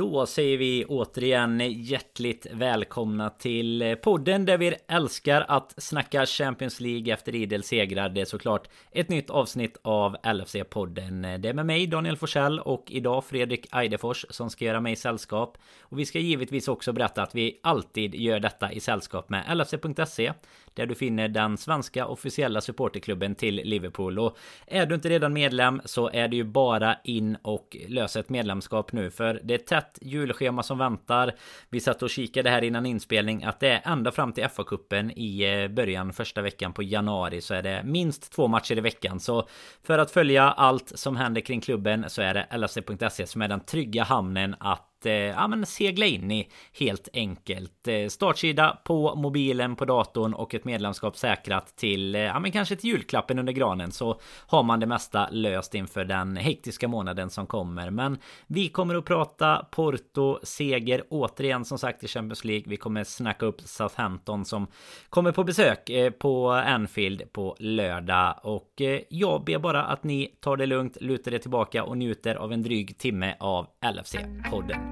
Då säger vi återigen hjärtligt välkomna till podden där vi älskar att snacka Champions League efter idel segrar. Det är såklart ett nytt avsnitt av LFC-podden. Det är med mig Daniel Forsell och idag Fredrik Eidefors som ska göra mig sällskap. Och vi ska givetvis också berätta att vi alltid gör detta i sällskap med LFC.se där du finner den svenska officiella supporterklubben till Liverpool. Och är du inte redan medlem så är det ju bara in och lösa ett medlemskap nu för det är tätt julschema som väntar. Vi satt och kikade här innan inspelning att det är ända fram till FA-cupen i eh, början första veckan på januari så är det minst två matcher i veckan. Så för att följa allt som händer kring klubben så är det LFC.se som är den trygga hamnen att Eh, ja, men segla in i helt enkelt. Eh, startsida på mobilen på datorn och ett medlemskap säkrat till eh, ja, men kanske till julklappen under granen så har man det mesta löst inför den hektiska månaden som kommer. Men vi kommer att prata Porto seger återigen som sagt i Champions League. Vi kommer snacka upp Southampton som kommer på besök eh, på Anfield på lördag och eh, jag ber bara att ni tar det lugnt, lutar er tillbaka och njuter av en dryg timme av LFC-podden.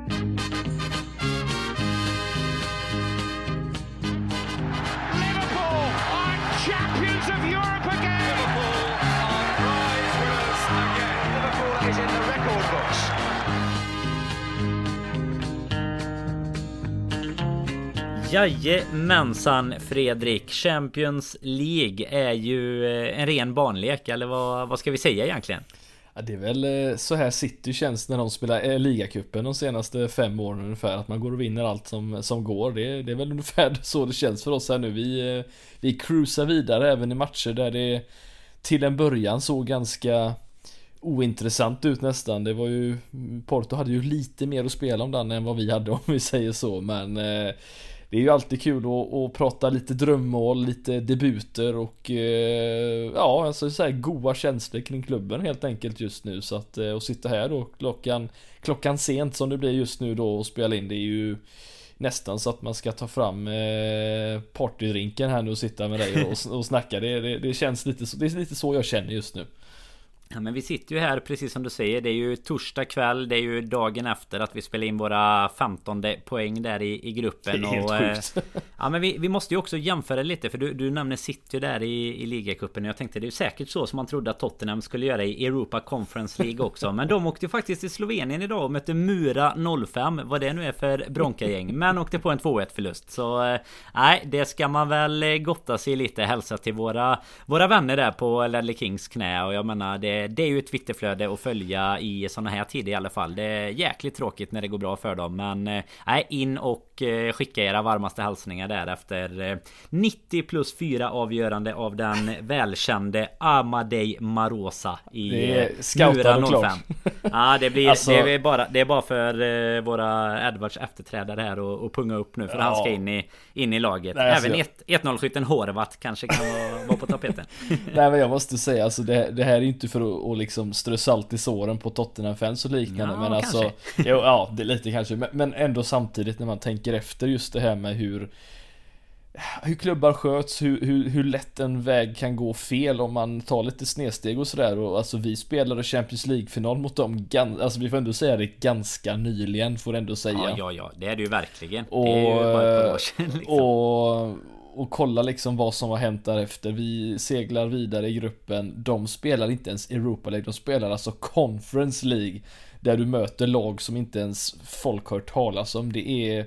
Jajamensan Fredrik! Champions League är ju eh, en ren barnlek eller vad, vad ska vi säga egentligen? Ja, det är väl eh, så här City känns när de spelar eh, ligacupen de senaste fem åren ungefär. Att man går och vinner allt som, som går. Det, det är väl ungefär så det känns för oss här nu. Vi, eh, vi cruisar vidare även i matcher där det till en början såg ganska ointressant ut nästan. Det var ju Porto hade ju lite mer att spela om den än vad vi hade om vi säger så. Men eh, det är ju alltid kul att, att prata lite drömmål, lite debuter och eh, ja, alltså så här goa känslor kring klubben helt enkelt just nu. Så att eh, sitta här då klockan, klockan sent som det blir just nu då och spela in det är ju nästan så att man ska ta fram eh, partydrinken här nu och sitta med dig och, och snacka. Det, det, det känns lite så, det är lite så jag känner just nu. Ja men vi sitter ju här precis som du säger Det är ju torsdag kväll Det är ju dagen efter att vi spelar in våra 15 poäng där i, i gruppen Det är helt och, sjukt. eh, Ja men vi, vi måste ju också jämföra lite För du, du nämner City där i, i ligacupen jag tänkte det är ju säkert så som man trodde att Tottenham skulle göra i Europa Conference League också Men de åkte ju faktiskt till Slovenien idag och mötte Mura 05 Vad det nu är för bronkagäng Men åkte på en 2-1 förlust Så eh, nej det ska man väl eh, gotta sig lite Hälsa till våra Våra vänner där på Ledley Kings knä Och jag menar det Eh, det, är ju ett Twitterflöde att följa i sådana här tider i alla fall. Det är jäkligt tråkigt när det går bra för dem. Men eh, nej, in och eh, skicka era varmaste hälsningar där efter 90 eh, plus 4 avgörande av den välkände Amadei Marosa i är Mura 05. Klart. Ja, det blir alltså, det är bara Det är bara för våra Edwards efterträdare här att punga upp nu för ja. han ska in i In i laget. Nej, alltså Även 1-0 skytten Horvat kanske kan vara, vara på tapeten. Nej men jag måste säga alltså det, det här är inte för att och liksom strö salt i såren på Tottenham-fans och liknande. Ja, men alltså, jo, ja, det är lite kanske. Men, men ändå samtidigt när man tänker efter just det här med hur hur klubbar sköts, hur, hur, hur lätt en väg kan gå fel om man tar lite snedsteg och sådär. Och alltså vi spelade Champions League-final mot dem, alltså vi får ändå säga det ganska nyligen, får ändå säga. Ja, ja, ja, det är det ju verkligen. Och, det är ju bara ett par år sedan, liksom. och, och kolla liksom vad som har hänt därefter. Vi seglar vidare i gruppen. De spelar inte ens Europa League, de spelar alltså Conference League. Där du möter lag som inte ens folk hört talas om. Det är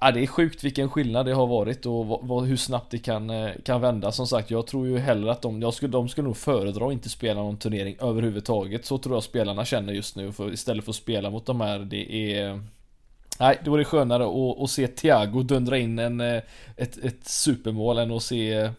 Ja, det är sjukt vilken skillnad det har varit och vad, hur snabbt det kan, eh, kan vända. Som sagt, jag tror ju hellre att de, jag skulle, de skulle nog föredra att inte spela någon turnering överhuvudtaget. Så tror jag spelarna känner just nu. För, istället för att spela mot de här, det är Nej, då är det skönare att, att se Thiago dundra in en, eh, ett, ett supermål än att se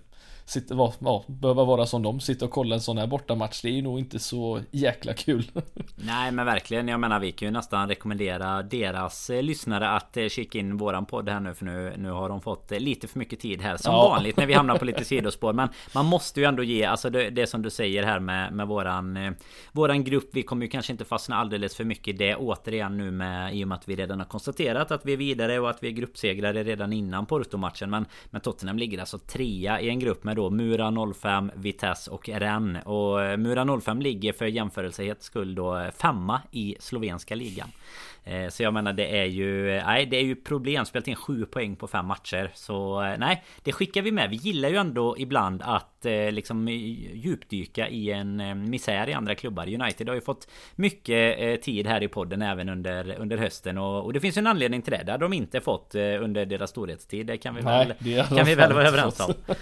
sitta, var, ja, behöva vara som de, sitta och kolla en sån här bortamatch. Det är ju nog inte så jäkla kul. Nej men verkligen. Jag menar vi kan ju nästan rekommendera deras eh, lyssnare att eh, kika in våran podd här nu. För nu, nu har de fått eh, lite för mycket tid här. Som ja. vanligt när vi hamnar på lite sidospår. Men man måste ju ändå ge, alltså det, det som du säger här med, med våran, våran grupp. Vi kommer ju kanske inte fastna alldeles för mycket i det återigen nu med i och med att vi redan har konstaterat att vi är vidare och att vi är gruppsegrare redan innan Porto-matchen. Men, men Tottenham ligger alltså trea i en grupp med då Mura 05, Vitesse och Rennes. Och Mura 05 ligger för jämförelsehets skull då femma i slovenska ligan. Eh, så jag menar det är ju Nej det är ju problem. Spelat in 7 poäng på fem matcher. Så eh, nej Det skickar vi med. Vi gillar ju ändå ibland att eh, liksom djupdyka i en misär i andra klubbar. United har ju fått mycket tid här i podden även under, under hösten. Och, och det finns ju en anledning till det. Det hade de inte fått under deras storhetstid. Det kan vi väl, nej, kan vi väl vara överens om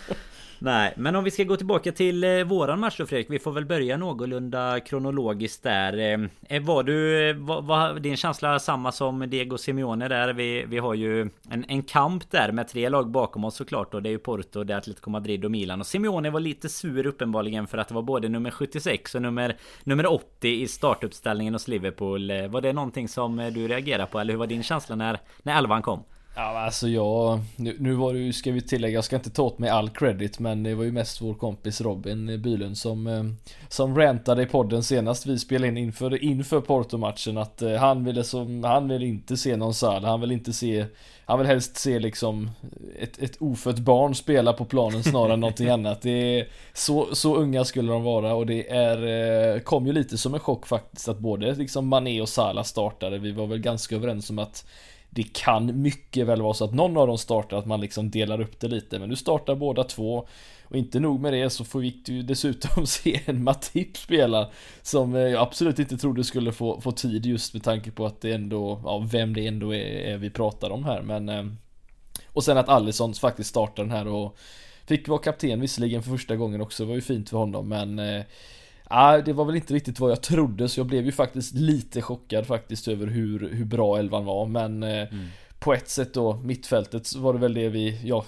Nej, men om vi ska gå tillbaka till eh, våran match då Fredrik. Vi får väl börja någorlunda kronologiskt där. Eh, eh var du, eh, var, var din känsla samma som Diego Simeone där? Vi, vi har ju en, en kamp där med tre lag bakom oss såklart. Och det är ju Porto, det är Atletico Madrid och Milan. Och Simeone var lite sur uppenbarligen för att det var både nummer 76 och nummer, nummer 80 i startuppställningen hos Liverpool. Eh, var det någonting som du reagerade på? Eller hur var din känsla när, när elvan kom? Ja alltså jag, nu, nu var det ju, ska vi tillägga, jag ska inte ta åt mig all credit men det var ju mest vår kompis Robin Bylund som eh, Som rantade i podden senast vi spelade in inför, inför Porto-matchen att eh, han ville som, han vill inte se någon Sal, han vill inte se Han vill helst se liksom ett, ett ofött barn spela på planen snarare än någonting annat. Det är så, så unga skulle de vara och det är eh, Kom ju lite som en chock faktiskt att både liksom Mané och Salah startade. Vi var väl ganska överens om att det kan mycket väl vara så att någon av dem startar, att man liksom delar upp det lite. Men nu startar båda två. Och inte nog med det så får vi ju dessutom se en Matip spela Som eh, jag absolut inte trodde skulle få, få tid just med tanke på att det ändå, ja vem det ändå är, är vi pratar om här men eh, Och sen att Allison faktiskt startar den här och Fick vara kapten visserligen för första gången också, det var ju fint för honom men eh, eh, Ja, det var väl inte riktigt vad jag trodde så jag blev ju faktiskt lite chockad faktiskt över hur, hur bra elvan var men eh, mm. På ett sätt då, mittfältet var det väl det vi, ja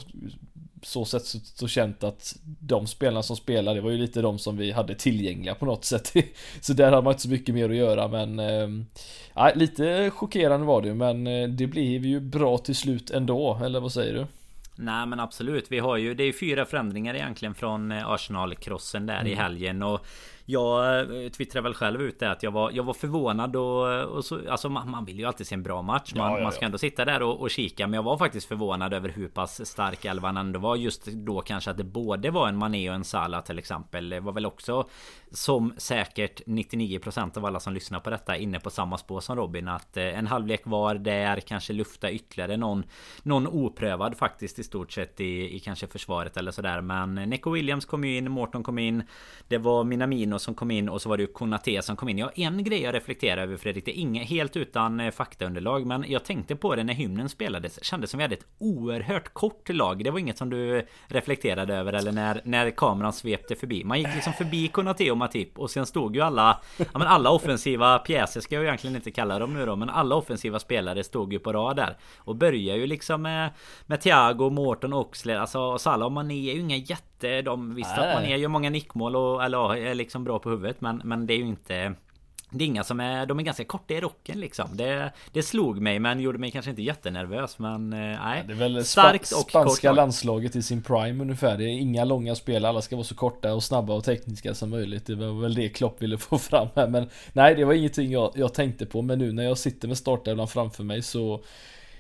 så sätt så, så känt att de spelarna som spelade, det var ju lite de som vi hade tillgängliga på något sätt. så där hade man inte så mycket mer att göra men eh, Lite chockerande var det men eh, det blev ju bra till slut ändå, eller vad säger du? Nej men absolut, vi har ju Det är ju fyra förändringar egentligen från Arsenal-krossen där mm. i helgen och jag eh, twittrade väl själv ut det att jag var, jag var förvånad och, och så, Alltså man, man, vill ju alltid se en bra match. Man, ja, ja, ja. man ska ändå sitta där och, och, kika Men jag var faktiskt förvånad över hur pass stark elvan ändå var. Just då kanske att det både var en Mané och en Salah till exempel. Det var väl också som säkert 99% av alla som lyssnar på detta inne på samma spår som Robin Att eh, en halvlek var där Kanske lufta ytterligare någon Någon oprövad faktiskt i stort sett i, i kanske försvaret eller sådär Men eh, Neco Williams kom in, Morton kom in Det var Minamino som kom in och så var det ju Konate som kom in. Ja, en grej jag reflekterar över Fredrik, det är inget helt utan eh, faktaunderlag, men jag tänkte på det när hymnen spelades. Kändes som vi hade ett oerhört kort lag. Det var inget som du reflekterade över eller när, när kameran svepte förbi. Man gick liksom förbi Konate och Matip och sen stod ju alla, ja men alla offensiva pjäser ska jag egentligen inte kalla dem nu då, men alla offensiva spelare stod ju på rad där. Och börjar ju liksom med, med Thiago, Mårten, Oxlade, alltså Salah och Mané är ju inga jätte de visst att man är ju många nickmål och eller, är liksom bra på huvudet men, men det är ju inte det är inga som är, de är ganska korta i rocken liksom. Det, det slog mig men gjorde mig kanske inte jättenervös men eh, nej. det är väl starkt och spanska kort. landslaget i sin prime ungefär. Det är inga långa spel, alla ska vara så korta och snabba och tekniska som möjligt. Det var väl det Klopp ville få fram här men nej det var ingenting jag, jag tänkte på men nu när jag sitter med startelvan framför mig så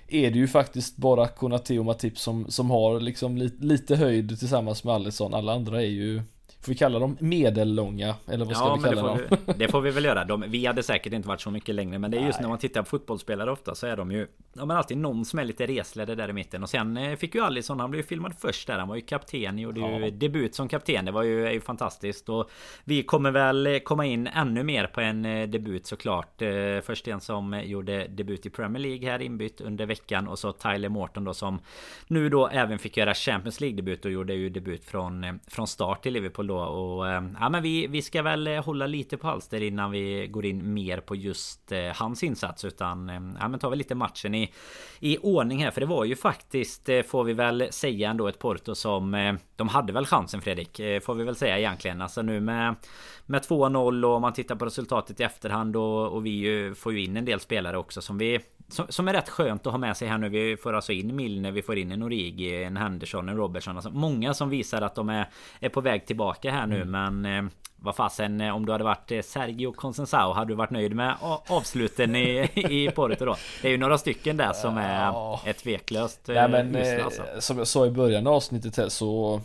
är det ju faktiskt bara Konate och Matip som, som har liksom lite, lite höjd tillsammans med Alisson. Alla andra är ju Får vi kalla dem medellånga? Eller vad ska ja, vi kalla det dem? Vi, det får vi väl göra. De, vi hade säkert inte varit så mycket längre. Men det är just Nej. när man tittar på fotbollsspelare ofta så är de ju Ja men alltid någon som är lite resledare där i mitten. Och sen eh, fick ju Alisson, han blev ju filmad först där. Han var ju kapten, gjorde ja. ju debut som kapten. Det var ju, är ju fantastiskt. Och vi kommer väl komma in ännu mer på en eh, debut såklart. Eh, först en som gjorde debut i Premier League här inbytt under veckan. Och så Tyler Morton då som nu då även fick göra Champions League-debut och gjorde ju debut från, från start i Liverpool då. Och eh, ja men vi, vi ska väl eh, hålla lite på halster innan vi går in mer på just eh, hans insats. Utan ja men tar vi lite matchen i i, ordning här. För det var ju faktiskt, får vi väl säga ändå, ett Porto som... De hade väl chansen Fredrik, får vi väl säga egentligen. Alltså nu med, med 2-0 och om man tittar på resultatet i efterhand och, och vi ju, får ju in en del spelare också som vi... Som, som, är rätt skönt att ha med sig här nu. Vi får alltså in Milner, vi får in en Origi, en Henderson, en Robertson. Alltså många som visar att de är, är på väg tillbaka här nu. Mm. Men vad fasen eh, om du hade varit eh, Sergio Consensao Hade du varit nöjd med avsluten i, i Porto då? Det är ju några stycken där som är ett tveklöst Nej, men, alltså. Som jag sa i början av avsnittet här så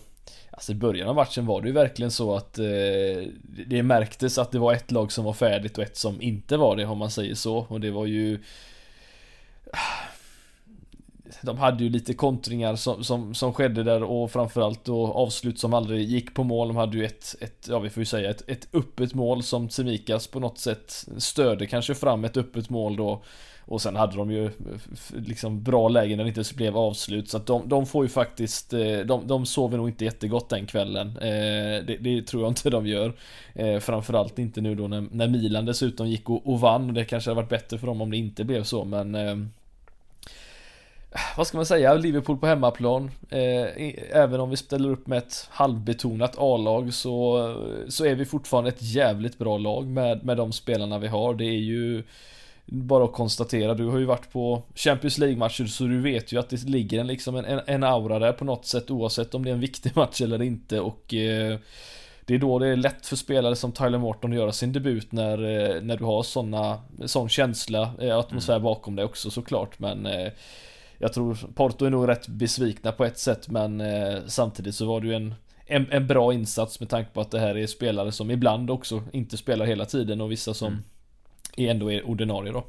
Alltså i början av matchen var det ju verkligen så att eh, det märktes att det var ett lag som var färdigt och ett som inte var det om man säger så och det var ju de hade ju lite kontringar som, som, som skedde där och framförallt då avslut som aldrig gick på mål. De hade ju ett, ett ja vi får ju säga ett, ett öppet mål som Tsimikas på något sätt störde kanske fram ett öppet mål då. Och sen hade de ju eh, liksom bra lägen när det inte blev avslut. Så att de, de får ju faktiskt, eh, de, de sover nog inte jättegott den kvällen. Eh, det, det, tror jag inte de gör. Framförallt inte nu då när, när Milan dessutom gick och, och vann. Det kanske hade varit bättre för dem om det inte blev så men vad ska man säga, Liverpool på hemmaplan. Eh, även om vi ställer upp med ett halvbetonat A-lag så, så är vi fortfarande ett jävligt bra lag med, med de spelarna vi har. Det är ju bara att konstatera, du har ju varit på Champions League-matcher så du vet ju att det ligger en, liksom en, en aura där på något sätt oavsett om det är en viktig match eller inte och eh, det är då det är lätt för spelare som Tyler Morton att göra sin debut när, eh, när du har såna, sån känsla, eh, atmosfär mm. bakom dig också såklart men eh, jag tror Porto är nog rätt besvikna på ett sätt men eh, samtidigt så var det ju en, en, en, bra insats med tanke på att det här är spelare som ibland också inte spelar hela tiden och vissa som mm är ändå är ordinarie då.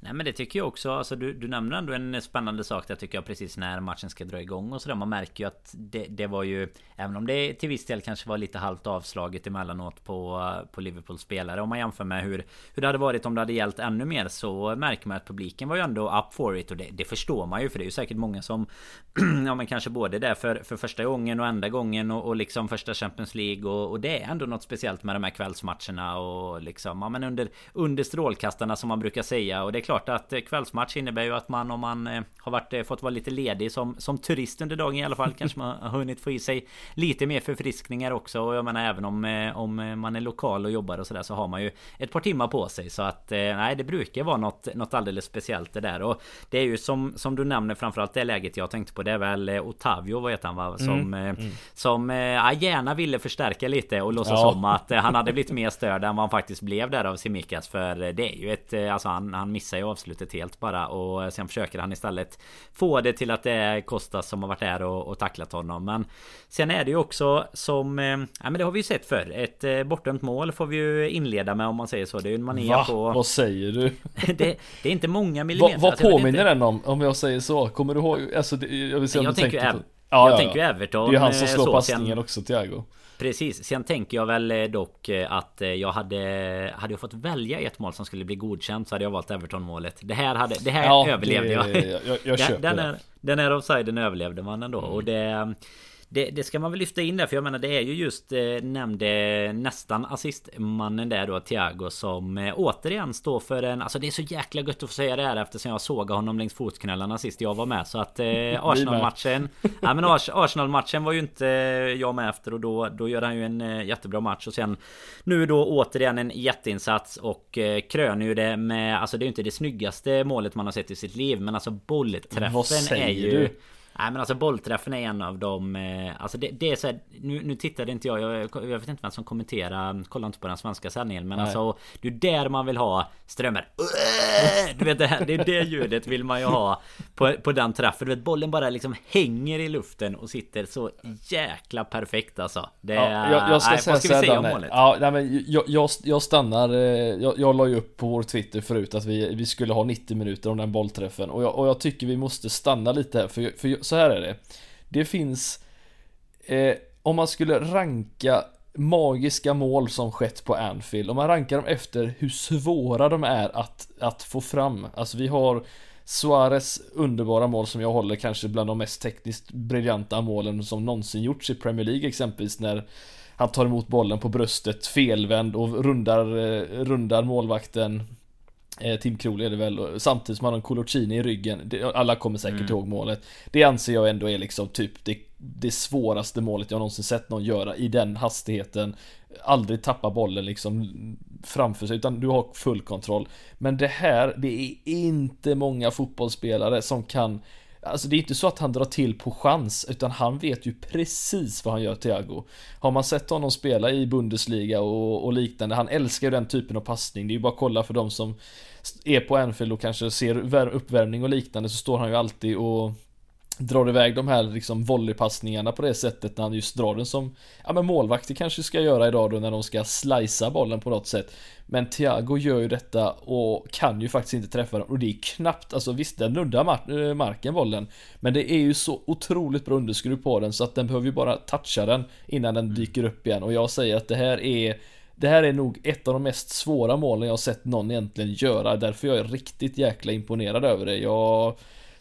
Nej men det tycker jag också. Alltså, du, du nämner ändå en spännande sak där tycker jag precis när matchen ska dra igång och sådär. Man märker ju att det, det, var ju Även om det till viss del kanske var lite halvt avslaget emellanåt på, på Liverpools spelare. Om man jämför med hur, hur det hade varit om det hade gällt ännu mer så märker man att publiken var ju ändå up for it. Och det, det förstår man ju för det är ju säkert många som Ja men kanske både där för, för första gången och enda gången och, och liksom första Champions League. Och, och, det är ändå något speciellt med de här kvällsmatcherna och liksom ja men under, under strålkastarna som man brukar säga. Och det klart att eh, kvällsmatch innebär ju att man om man eh, har varit, eh, fått vara lite ledig som, som turist under dagen i alla fall kanske man har hunnit få i sig lite mer förfriskningar också. Och jag menar även om, om man är lokal och jobbar och sådär så har man ju ett par timmar på sig. Så att nej det brukar vara något, något alldeles speciellt det där. Och det är ju som, som du nämner framförallt det läget jag tänkte på. Det är väl Otavio vad heter han va? Som, mm. Mm. som ja, gärna ville förstärka lite och låtsas ja. som att han hade blivit mer störd än vad han faktiskt blev där av Simikas. För det är ju ett, alltså han, han missar ju avslutet helt bara och sen försöker han istället få det till att det är Kostas som har varit där och, och tacklat honom. Men sen är det ju också som, eh, ja men det har vi ju sett för Ett eh, bortdömt mål får vi ju inleda med om man säger så. Det är ju en manér Va? på... Vad säger du? det, det, är inte många millimeter. Va, vad alltså, påminner den om? Om jag säger så? Kommer du ihåg? Alltså, det, jag vill se om jag du tänker på... Ja, jag ja, tänker ju Everton. Det är ju han som eh, slår passningen också, Thiago. Precis, sen tänker jag väl eh, dock eh, att eh, jag hade Hade jag fått välja ett mål som skulle bli godkänt så hade jag valt Everton målet Det här hade Det här ja, överlevde jag. Jag, jag, jag köper den, den, är, den här offsiden överlevde man ändå. Mm. och det det, det, ska man väl lyfta in där för jag menar det är ju just eh, nämnde nästan assistmannen där då Thiago som eh, återigen står för en Alltså det är så jäkla gött att få säga det här eftersom jag såg honom längs fotknölarna sist jag var med. Så att eh, Arsenal-matchen Ja men Arsenal-matchen var ju inte jag med efter och då, då gör han ju en eh, jättebra match. Och sen Nu då återigen en jätteinsats och eh, kröner ju det med Alltså det är ju inte det snyggaste målet man har sett i sitt liv men alltså bollträffen är ju du? Nej men alltså bollträffen är en av dem eh, Alltså det, det är så här, nu, nu tittade inte jag, jag Jag vet inte vem som kommenterar Kollar inte på den svenska sändningen Men Nej. alltså Det är där man vill ha Strömmer Du vet det, här, det är det ljudet vill man ju ha På, på den träffen Du vet bollen bara liksom hänger i luften Och sitter så jäkla perfekt alltså det, ja, jag, jag ska nej, säga vad ska vi säga om målet? Ja, nej, men jag, jag, jag stannar eh, jag, jag la ju upp på vår Twitter förut att vi, vi skulle ha 90 minuter om den bollträffen Och jag, och jag tycker vi måste stanna lite här för, för så här är det. Det finns, eh, om man skulle ranka magiska mål som skett på Anfield, om man rankar dem efter hur svåra de är att, att få fram. Alltså vi har Suarez underbara mål som jag håller kanske bland de mest tekniskt briljanta målen som någonsin gjorts i Premier League exempelvis när han tar emot bollen på bröstet felvänd och rundar, eh, rundar målvakten Tim Krul är det väl, samtidigt som han har en Colocini i ryggen. Alla kommer säkert mm. ihåg målet. Det anser jag ändå är liksom typ det, det svåraste målet jag någonsin sett någon göra i den hastigheten. Aldrig tappa bollen liksom framför sig, utan du har full kontroll. Men det här, det är inte många fotbollsspelare som kan Alltså det är inte så att han drar till på chans, utan han vet ju precis vad han gör Thiago. Har man sett honom spela i Bundesliga och, och liknande, han älskar ju den typen av passning. Det är ju bara att kolla för de som är på Anfield och kanske ser uppvärmning och liknande så står han ju alltid och drar iväg de här liksom volleypassningarna på det sättet när han just drar den som Ja men målvakter kanske ska göra idag då när de ska slicea bollen på något sätt. Men Thiago gör ju detta och kan ju faktiskt inte träffa den och det är knappt Alltså visst den nuddar mar marken bollen. Men det är ju så otroligt bra underskruv på den så att den behöver ju bara toucha den Innan den dyker upp igen. Och jag säger att det här är det här är nog ett av de mest svåra målen jag har sett någon egentligen göra. Därför jag är riktigt jäkla imponerad över det. Jag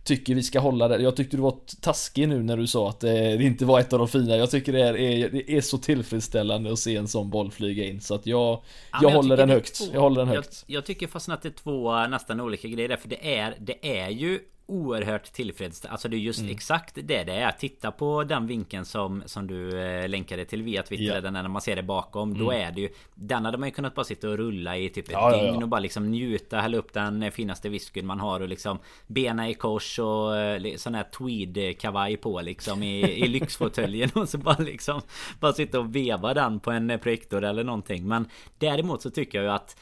tycker vi ska hålla det. Jag tyckte du var taskig nu när du sa att det inte var ett av de fina. Jag tycker det är, det är så tillfredsställande att se en sån boll flyga in. Så att jag, ja, jag, jag håller den högt. Två, jag håller den högt. Jag, jag tycker fastän att det är två nästan olika grejer. För det är, det är ju oerhört tillfredsställande. Alltså det är just mm. exakt det det är. Titta på den vinkeln som, som du eh, länkade till via Twitter. Yeah. Den när man ser det bakom. Mm. Då är det ju... Den hade man ju kunnat bara sitta och rulla i typ ett ja, dygn ja, ja. och bara liksom njuta. Hälla upp den finaste whiskyn man har och liksom bena i kors och eh, sån här tweed kavaj på liksom i, i lyxfåtöljen och så bara liksom bara sitta och veva den på en projektor eller någonting. Men däremot så tycker jag ju att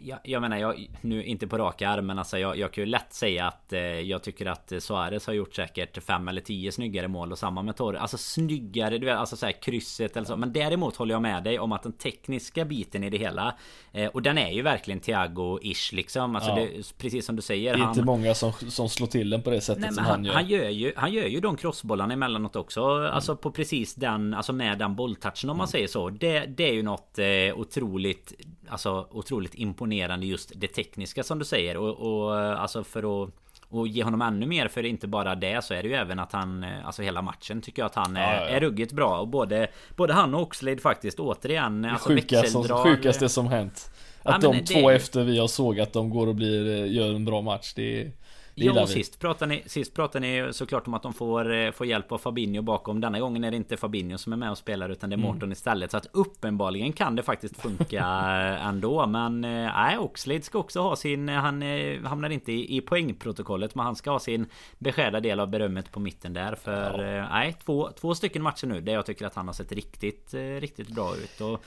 jag, jag menar, jag, nu inte på rak arm men alltså jag, jag kan ju lätt säga att eh, jag tycker att Suarez har gjort säkert fem eller tio snyggare mål och samma med Torre. Alltså snyggare, du vet, alltså såhär krysset eller så. Men däremot håller jag med dig om att den tekniska biten i det hela eh, och den är ju verkligen Thiago-ish liksom. Alltså ja. det, precis som du säger. Det är han, inte många som, som slår till den på det sättet nej, som han, han, gör. Han gör ju, han gör ju de crossbollarna emellanåt också. Mm. Alltså på precis den, alltså med den bolltouchen om man mm. säger så. Det, det är ju något eh, otroligt, alltså otroligt imponerande just det tekniska som du säger. Och, och alltså för att och ge honom ännu mer för inte bara det så är det ju även att han Alltså hela matchen tycker jag att han är, ja, ja. är ruggigt bra. Och både Både han och Oxlade faktiskt återigen det alltså sjuka som, Sjukaste som hänt. Att ja, de två det... efter vi har sågat de går och blir Gör en bra match det är Ja, och sist pratade, ni, sist pratade ni såklart om att de får, eh, får hjälp av Fabinho bakom. Denna gången är det inte Fabinho som är med och spelar utan det är. Morton mm. istället. Så att uppenbarligen kan det faktiskt funka eh, ändå. Men eh, nej, Oxlade ska också ha sin... Han hamnar inte i, i poängprotokollet men han ska ha sin beskärda del av berömmet på mitten där. För ja. nej, två, två stycken matcher nu där jag tycker att han har sett riktigt, riktigt bra ut. Och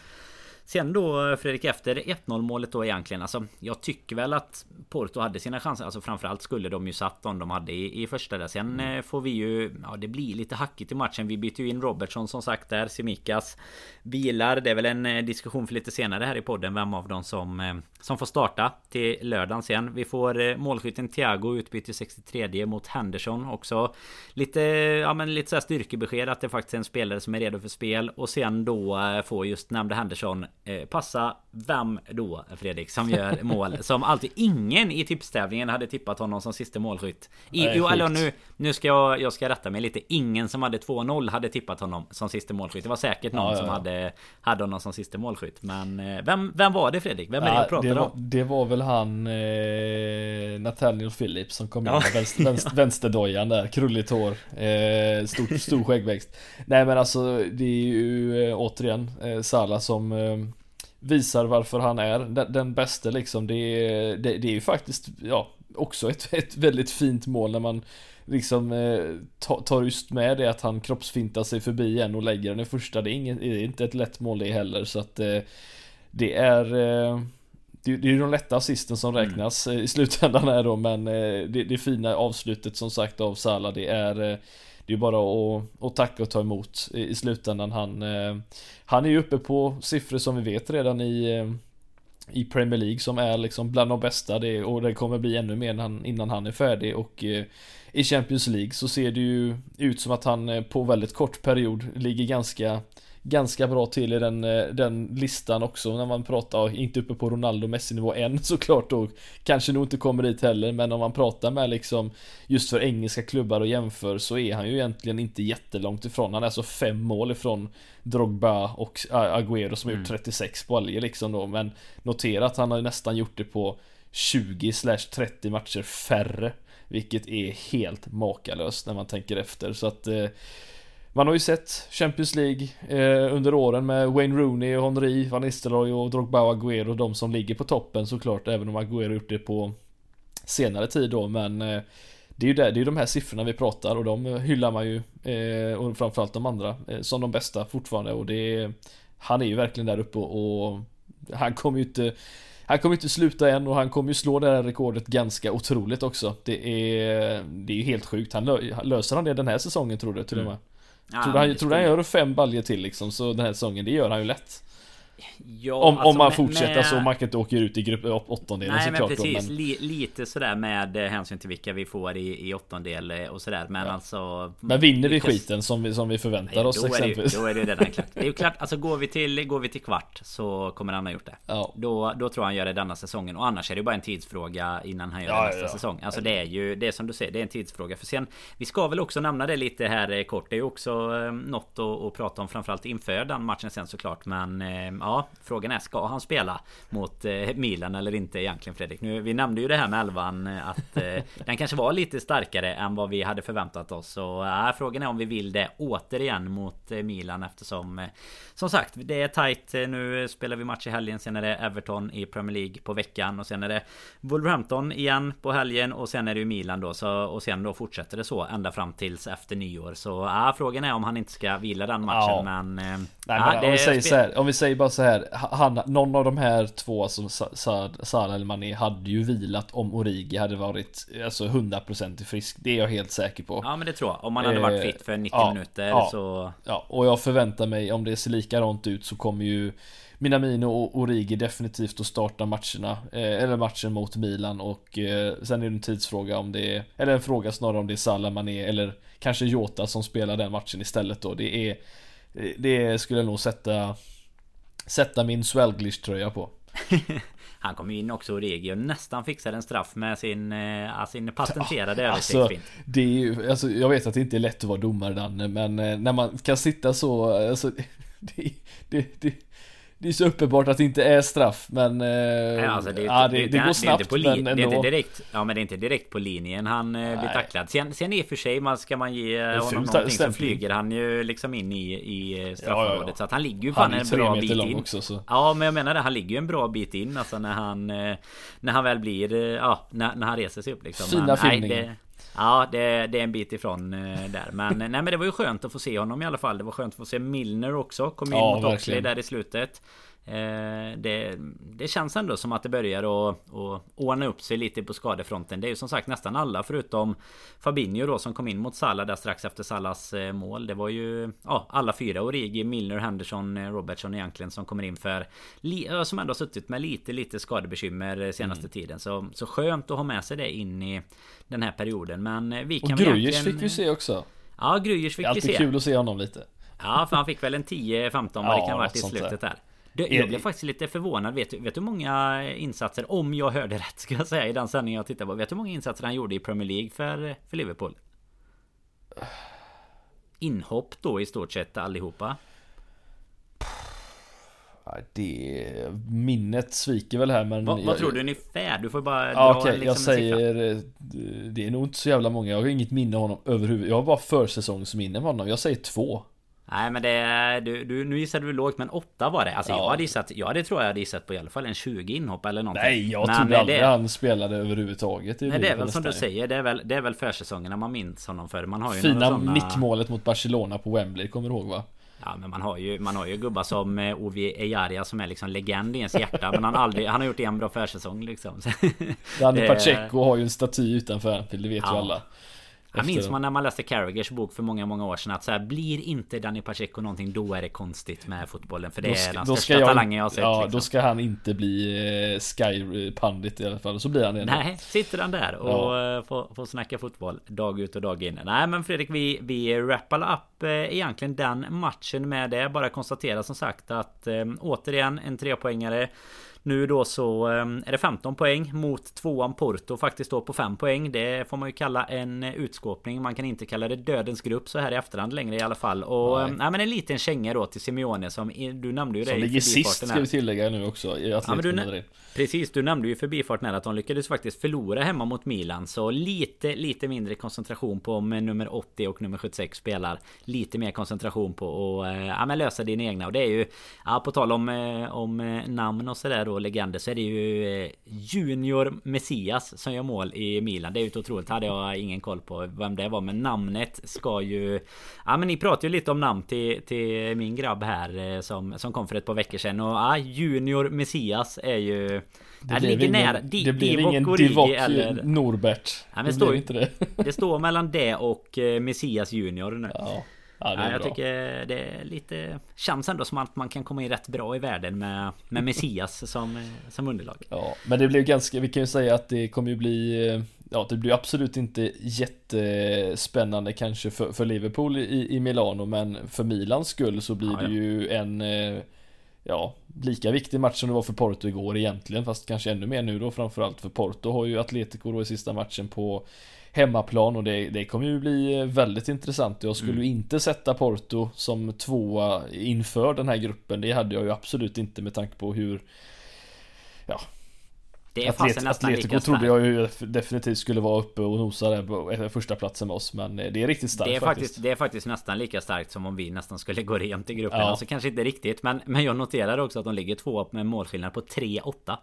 Sen då Fredrik efter 1-0 målet då egentligen alltså Jag tycker väl att Porto hade sina chanser. Alltså framförallt skulle de ju satt om de hade i, i första där. Sen mm. får vi ju Ja det blir lite hackigt i matchen. Vi byter ju in Robertson som sagt där Semikas Bilar Det är väl en eh, diskussion för lite senare här i podden Vem av dem som eh, Som får starta till lördagen sen. Vi får eh, målskytten Thiago utbyte 63 mot Henderson också. Lite Ja men lite såhär styrkebesked att det faktiskt är en spelare som är redo för spel. Och sen då får just nämnde Henderson Eh, passa vem då Fredrik som gör mål? Som alltid ingen i tipstävlingen hade tippat honom som sista målskytt. I, jo, eller nu, nu ska jag, jag ska rätta mig lite. Ingen som hade 2-0 hade tippat honom som sista målskytt. Det var säkert någon ja, ja, ja. som hade, hade honom som sista målskytt. Men eh, vem, vem var det Fredrik? Vem är det jag pratar det var, om? Det var väl han eh, Nathaniel Phillips som kom in med vänster, vänster, vänsterdojan där. Krulligt hår. Eh, stor, stor skäggväxt. Nej men alltså det är ju eh, återigen eh, Salah som eh, visar varför han är den, den bästa liksom. Det är, det, det är ju faktiskt, ja, också ett, ett väldigt fint mål när man liksom eh, tar just med det att han kroppsfintar sig förbi en och lägger den i första. Det är, ingen, det är inte ett lätt mål det heller så att eh, det är eh, det, det är ju de lätta assisten som mm. räknas mm. i slutändan här då men eh, det, det fina avslutet som sagt av Salah det är eh, det är bara att, att tacka och ta emot i, slutändan. Han, eh, han är ju uppe på siffror som vi vet redan i eh, i Premier League som är liksom bland de bästa det, och det kommer bli ännu mer innan, innan han är färdig och eh, i Champions League så ser det ju ut som att han eh, på väldigt kort period ligger ganska ganska bra till i den, eh, den listan också när man pratar, inte uppe på Ronaldo Messi nivå än såklart och kanske nog inte kommer dit heller men om man pratar med liksom just för engelska klubbar och jämför så är han ju egentligen inte jättelångt ifrån. Han är alltså fem mål ifrån Drogba och Agüero som har gjort 36 mm. på Alger liksom då men notera att han har nästan gjort det på 20 30 matcher färre vilket är helt makalöst när man tänker efter så att eh, man har ju sett Champions League eh, under åren med Wayne Rooney och Henry, Van Nistelrooy och Drogba och Agüero, de som ligger på toppen såklart, även om Agüero gjort det på senare tid då, men eh, det är ju det, det är de här siffrorna vi pratar och de hyllar man ju, eh, och framförallt de andra, eh, som de bästa fortfarande och det är, han är ju verkligen där uppe och, och han kommer ju inte Han kommer inte sluta än och han kommer ju slå det här rekordet ganska otroligt också. Det är, det är ju helt sjukt. Han löser han det den här säsongen tror du till och med? Mm. Ja, tror du han, tror han gör fem baljer till liksom så den här säsongen? Det gör han ju lätt. Ja, om, alltså om man fortsätter med... så man kan inte åka ut i grupp åttondelen Nej men precis, då, men... Li, lite sådär med eh, hänsyn till vilka vi får i, i åttondel eh, och sådär Men ja. alltså Men vinner vi skiten som vi, som vi förväntar nej, oss exempelvis. Då är det ju redan klart. Det är ju klart, alltså går vi till, går vi till kvart så kommer han ha gjort det. Ja. då, då tror han gör det denna säsongen. Och annars är det bara en tidsfråga innan han gör ja, det nästa säsong. Alltså det är ju, det är som du säger, det är en tidsfråga. För sen, vi ska väl också nämna det lite här eh, kort. Det är ju också något att, att prata om framförallt inför den matchen sen såklart. Men ja Frågan är, ska han spela mot eh, Milan eller inte egentligen Fredrik? Nu, vi nämnde ju det här med elvan eh, att eh, den kanske var lite starkare än vad vi hade förväntat oss. Och äh, frågan är om vi vill det återigen mot Milan eftersom som sagt, det är tight. Nu spelar vi match i helgen. Sen är det Everton i Premier League på veckan. Och sen är det Wolverhampton igen på helgen. Och sen är det ju Milan då. Så, och sen då fortsätter det så ända fram tills efter nyår. Så ja, frågan är om han inte ska vila den matchen. Ja. Men... Nej, ja, men om, vi säger så här, om vi säger bara så här. Han, någon av de här två, alltså Salah eller Mané, hade ju vilat om Origi hade varit alltså 100% frisk. Det är jag helt säker på. Ja men det tror jag. Om han hade varit fit för 90 eh, minuter ja, så... Ja, och jag förväntar mig om det ser lika likadant ut så kommer ju Minamino och Origi definitivt att starta matcherna eh, Eller matchen mot Milan och eh, Sen är det en tidsfråga om det är Eller en fråga snarare om det är Salah Mané eller Kanske Jota som spelar den matchen istället då Det är Det skulle jag nog sätta Sätta min Swelglish tröja på. Han kom ju in också Origi och nästan fixade en straff med sin, eh, sin patenterade alltså, det är ju, alltså, Jag vet att det inte är lätt att vara domare Danne men eh, när man kan sitta så alltså, det, det, det, det är så uppenbart att det inte är straff men... Ja, alltså det, ja, det, det, det, går snabbt men ändå. Det är inte direkt, ja men det är inte direkt på linjen han Nej. blir tacklad. Sen, sen i och för sig man ska man ge honom någonting så flyger han ju liksom in i, i straffområdet. Ja, ja, så att han ligger ju fan en bra bit in. Också, så. Ja men jag menar det, han ligger ju en bra bit in alltså när han... När han väl blir... Ja, när, när han reser sig upp liksom. Fina filmningar. Ja det, det, är en bit ifrån eh, där. Men nej men det var ju skönt att få se honom i alla fall. Det var skönt att få se Milner också Kom in ja, mot Oxley där i slutet. Eh, det, det, känns ändå som att det börjar att, att ordna upp sig lite på skadefronten. Det är ju som sagt nästan alla förutom Fabinho då som kom in mot Salah där strax efter Salas eh, mål. Det var ju ja, alla fyra. Origi, Milner, Henderson, eh, Robertson egentligen som kommer in för Som ändå har suttit med lite lite skadebekymmer senaste mm. tiden. Så, så skönt att ha med sig det in i den här perioden. Men vi kan Och Gruyers fick vi se också. Ja, Gruyers fick vi se. Det är alltid kul att se honom lite. Ja, för han fick väl en 10-15 vad ja, det kan ha varit i slutet där. Jag blev faktiskt lite förvånad. Vet, vet du hur många insatser, om jag hörde rätt ska jag säga i den sändningen jag tittade på. Vet du hur många insatser han gjorde i Premier League för, för Liverpool? Inhopp då i stort sett allihopa. Det... Minnet sviker väl här men... Va, vad jag, tror du ungefär? Du får bara ja, dra okay, liksom jag säger... Eh, det är nog inte så jävla många. Jag har inget minne av honom överhuvudtaget. Jag har bara försäsongsminne av honom. Jag säger två. Nej men det... Du, du, nu gissade du lågt men åtta var det. Alltså ja. jag hade gissat... Jag hade tror jag hade gissat på i alla fall en 20 inhopp eller någonting. Nej jag trodde aldrig det, han spelade överhuvudtaget. Nej det är väl som du säger. Det är väl, det är väl försäsongerna man minns honom för. Man har ju Fina såna... nickmålet mot Barcelona på Wembley, kommer du ihåg va? Ja men man har ju, man har ju gubbar som eh, Ovi Ejaria som är liksom legend i ens hjärta Men han har aldrig, han har gjort en bra försäsong liksom Danny Pacheco har ju en staty utanför Anfield, det vet ja. ju alla jag minns man när man läste Carragers bok för många, många år sedan att så här, blir inte Danny Pacheco någonting då är det konstigt med fotbollen. För det ska, är den största jag, talangen jag har sett. Ja, liksom. då ska han inte bli eh, Sky-pandit i alla fall. Så blir han det. Nej, sitter han där och ja. Eh, får, får snacka fotboll dag ut och dag in. Nej, men Fredrik, vi, vi rappar upp eh, egentligen den matchen med det. Bara konstatera som sagt att eh, återigen en trepoängare. Nu då så ehm, är det 15 poäng mot tvåan Porto faktiskt då på 5 poäng. Det får man ju kalla en utskåpning. Man kan inte kalla det dödens grupp så här i efterhand längre i alla fall. Och nej. nej men en liten känga då till Simeone som du nämnde ju det Som ligger sist ska vi tillägga nu också i ja, du, Precis, du nämnde ju förbifarten här att de lyckades faktiskt förlora hemma mot Milan. Så lite, lite mindre koncentration på om nummer 80 och nummer 76 spelar. Lite mer koncentration på att ja, men lösa dina egna. Och det är ju, ja, på tal om, eh, om namn och sådär då legender så är det ju eh, Junior Messias som gör mål i Milan. Det är ju otroligt. Hade jag ingen koll på vem det var. Men namnet ska ju... Ja men ni pratade ju lite om namn till, till min grabb här eh, som, som kom för ett par veckor sedan. Och ja, Junior Messias är ju... Det, det ligger ingen, nära. Di, det blir ingen Divock eller... Norbert. Ja, men det, står, inte det. det står mellan det och Messias Junior nu. Ja. Ja, ja jag bra. tycker det är lite Känns ändå som att man kan komma in rätt bra i världen med, med Messias som, som underlag Ja men det blev ganska Vi kan ju säga att det kommer ju bli Ja det blir absolut inte jättespännande kanske för, för Liverpool i, i Milano Men för Milans skull så blir ja, det ju en Ja Lika viktig match som det var för Porto igår egentligen Fast kanske ännu mer nu då framförallt för Porto har ju Atletico då i sista matchen på hemmaplan och det, det kommer ju bli väldigt intressant. Jag skulle mm. inte sätta Porto som tvåa inför den här gruppen. Det hade jag ju absolut inte med tanke på hur Ja det är Atlet nästan Atletico trodde jag ju definitivt skulle vara uppe och nosa där på första platsen med oss Men det är riktigt starkt det är faktiskt. faktiskt. Det är faktiskt nästan lika starkt som om vi nästan skulle gå rent i gruppen. Ja. Alltså kanske inte riktigt men, men jag noterar också att de ligger två med målskillnad på 3-8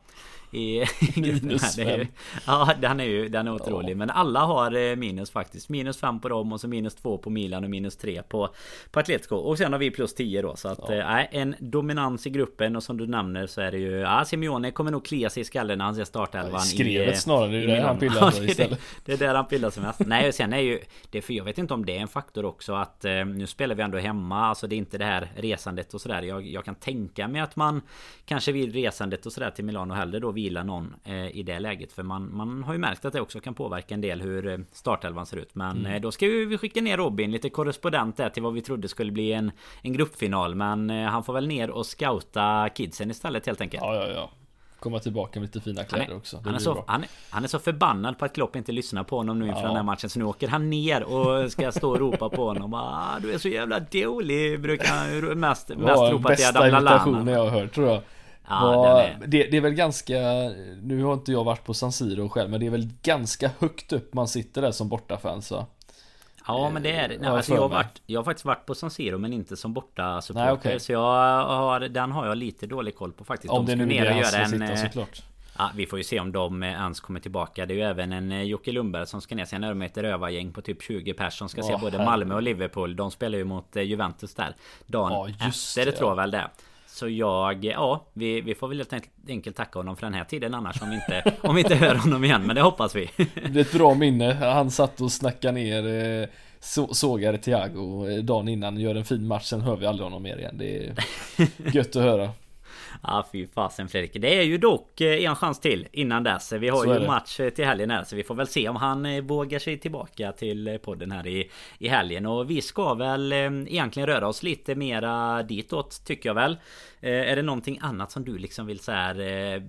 i minus här. Är ja, den är ju den är otrolig. Ja. Men alla har eh, minus faktiskt. Minus 5 på dem och så minus 2 på Milan och minus 3 på, på Atletico. Och sen har vi plus 10 då. Så att ja. äh, en dominans i gruppen och som du nämner så är det ju... Ja, Simeone kommer nog klia sig i skallen när han ser startelvan. Skrevet i, snarare, det är där han pillar istället. det, är där han pillar sig mest. Nej, sen är ju... Det för jag vet inte om det är en faktor också att eh, nu spelar vi ändå hemma. Alltså det är inte det här resandet och sådär. Jag, jag kan tänka mig att man kanske vid resandet och sådär till Milano hellre då vila någon eh, i det läget. För man, man har ju märkt att det också kan påverka en del hur eh, startelvan ser ut. Men mm. eh, då ska vi skicka ner Robin, lite korrespondent där till vad vi trodde skulle bli en, en gruppfinal. Men eh, han får väl ner och scouta kidsen istället helt enkelt. Ja, ja, ja komma tillbaka med lite fina kläder han är, också. Han är, så, han, han är, så förbannad på att Klopp inte lyssnar på honom nu inför ja. den här matchen. Så nu åker han ner och ska stå och ropa på honom. Ah, du är så jävla dålig. Brukar han mest, mest ropa till Adam Lallana. Bästa imitationen jag har hört tror jag. Ja, var, det, det, är väl ganska, nu har inte jag varit på San Siro själv, men det är väl ganska högt upp man sitter där som bortafans va? Ja men det är det. Nej, alltså, jag, har varit, jag har faktiskt varit på San Siro men inte som borta supporter. Okay. Så jag har, den har jag lite dålig koll på faktiskt. Om de det nu är det ska en, sitta eh, såklart. Ja, vi får ju se om de ens kommer tillbaka. Det är ju även en eh, Jocke Lundberg som ska ner. Sen är de ett rövargäng på typ 20 pers som ska oh, se både Malmö och Liverpool. De spelar ju mot eh, Juventus där. Dagen ja, efter det, tror jag väl det. Så jag, ja, vi, vi får väl helt enkelt tacka honom för den här tiden annars om vi inte, om vi inte hör honom igen. Men det hoppas vi. Det är ett bra minne. Han satt och snackade ner eh, så, sågade Thiago eh, dagen innan, gör en fin match, sen hör vi aldrig honom mer igen. Det är gött att höra. Ja fy fasen Fredrik. Det är ju dock eh, en chans till innan dess. Vi har så ju match till helgen här så vi får väl se om han vågar sig tillbaka till podden här i, i helgen. Och vi ska väl egentligen röra oss lite mera ditåt tycker jag väl. Är det någonting annat som du liksom vill så här,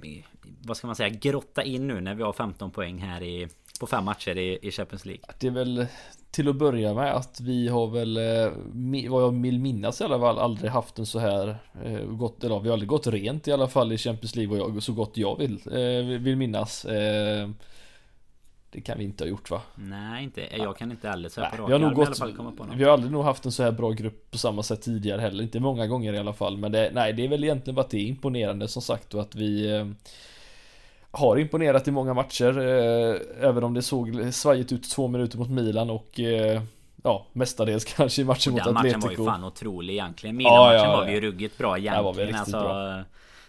Vad ska man säga grotta in nu när vi har 15 poäng här i på fem matcher i, i Champions League. Det är väl till att börja med att vi har väl, eh, vad jag vill minnas i alla fall, aldrig haft en så här eh, gått, eller vi har aldrig gått rent i alla fall i Champions League jag, så gott jag vill, eh, vill minnas. Det kan vi inte ha gjort va? Nej inte, jag kan inte heller säga på rak vi har nog gått, Vi har aldrig nog haft en så här bra grupp på samma sätt tidigare heller, inte många gånger i alla fall Men det, nej det är väl egentligen bara att det är imponerande som sagt och att vi har imponerat i många matcher eh, Även om det såg svajigt ut två minuter mot Milan och eh, Ja, mestadels kanske i matchen mot Atletico. Den matchen var ju fan otrolig egentligen. Milan-matchen ja, ja, ja. var ju ruggigt bra egentligen. Var vi alltså, bra.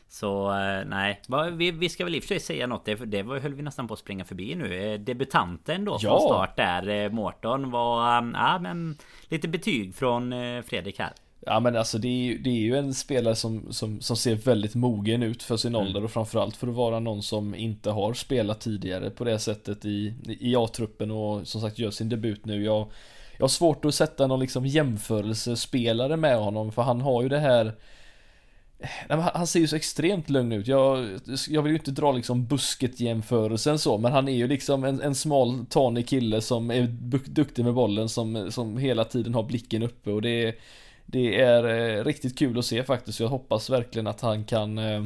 Så eh, nej, vi, vi ska väl i och för sig säga något. Det, det var, höll vi nästan på att springa förbi nu. Debutanten då från start där, Mårton var... Ja men lite betyg från Fredrik här. Ja men alltså det är, ju, det är ju en spelare som, som, som ser väldigt mogen ut för sin mm. ålder och framförallt för att vara någon som inte har spelat tidigare på det sättet i, i A-truppen och som sagt gör sin debut nu. Jag, jag har svårt att sätta någon liksom jämförelsespelare med honom för han har ju det här han ser ju så extremt lugn ut. Jag, jag vill ju inte dra liksom busket-jämförelsen så, men han är ju liksom en, en smal, tanig kille som är duktig med bollen, som, som hela tiden har blicken uppe och det är det är eh, riktigt kul att se faktiskt. Jag hoppas verkligen att han kan eh,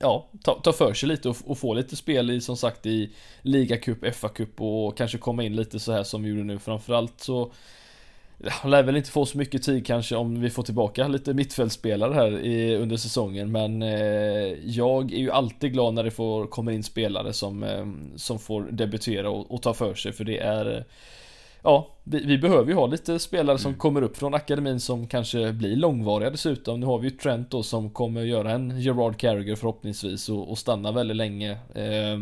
Ja, ta, ta för sig lite och, och, få lite spel i som sagt i Ligacup, FA-cup och kanske komma in lite så här som vi gjorde nu. Framförallt så han lär väl inte få så mycket tid kanske om vi får tillbaka lite mittfältspelare här i, under säsongen men eh, jag är ju alltid glad när det får, kommer in spelare som, eh, som får debutera och, och ta för sig för det är eh, Ja, vi, vi, behöver ju ha lite spelare som mm. kommer upp från akademin som kanske blir långvariga dessutom. Nu har vi ju Trent då som kommer göra en Gerard Carragher förhoppningsvis och, och stanna väldigt länge. Eh,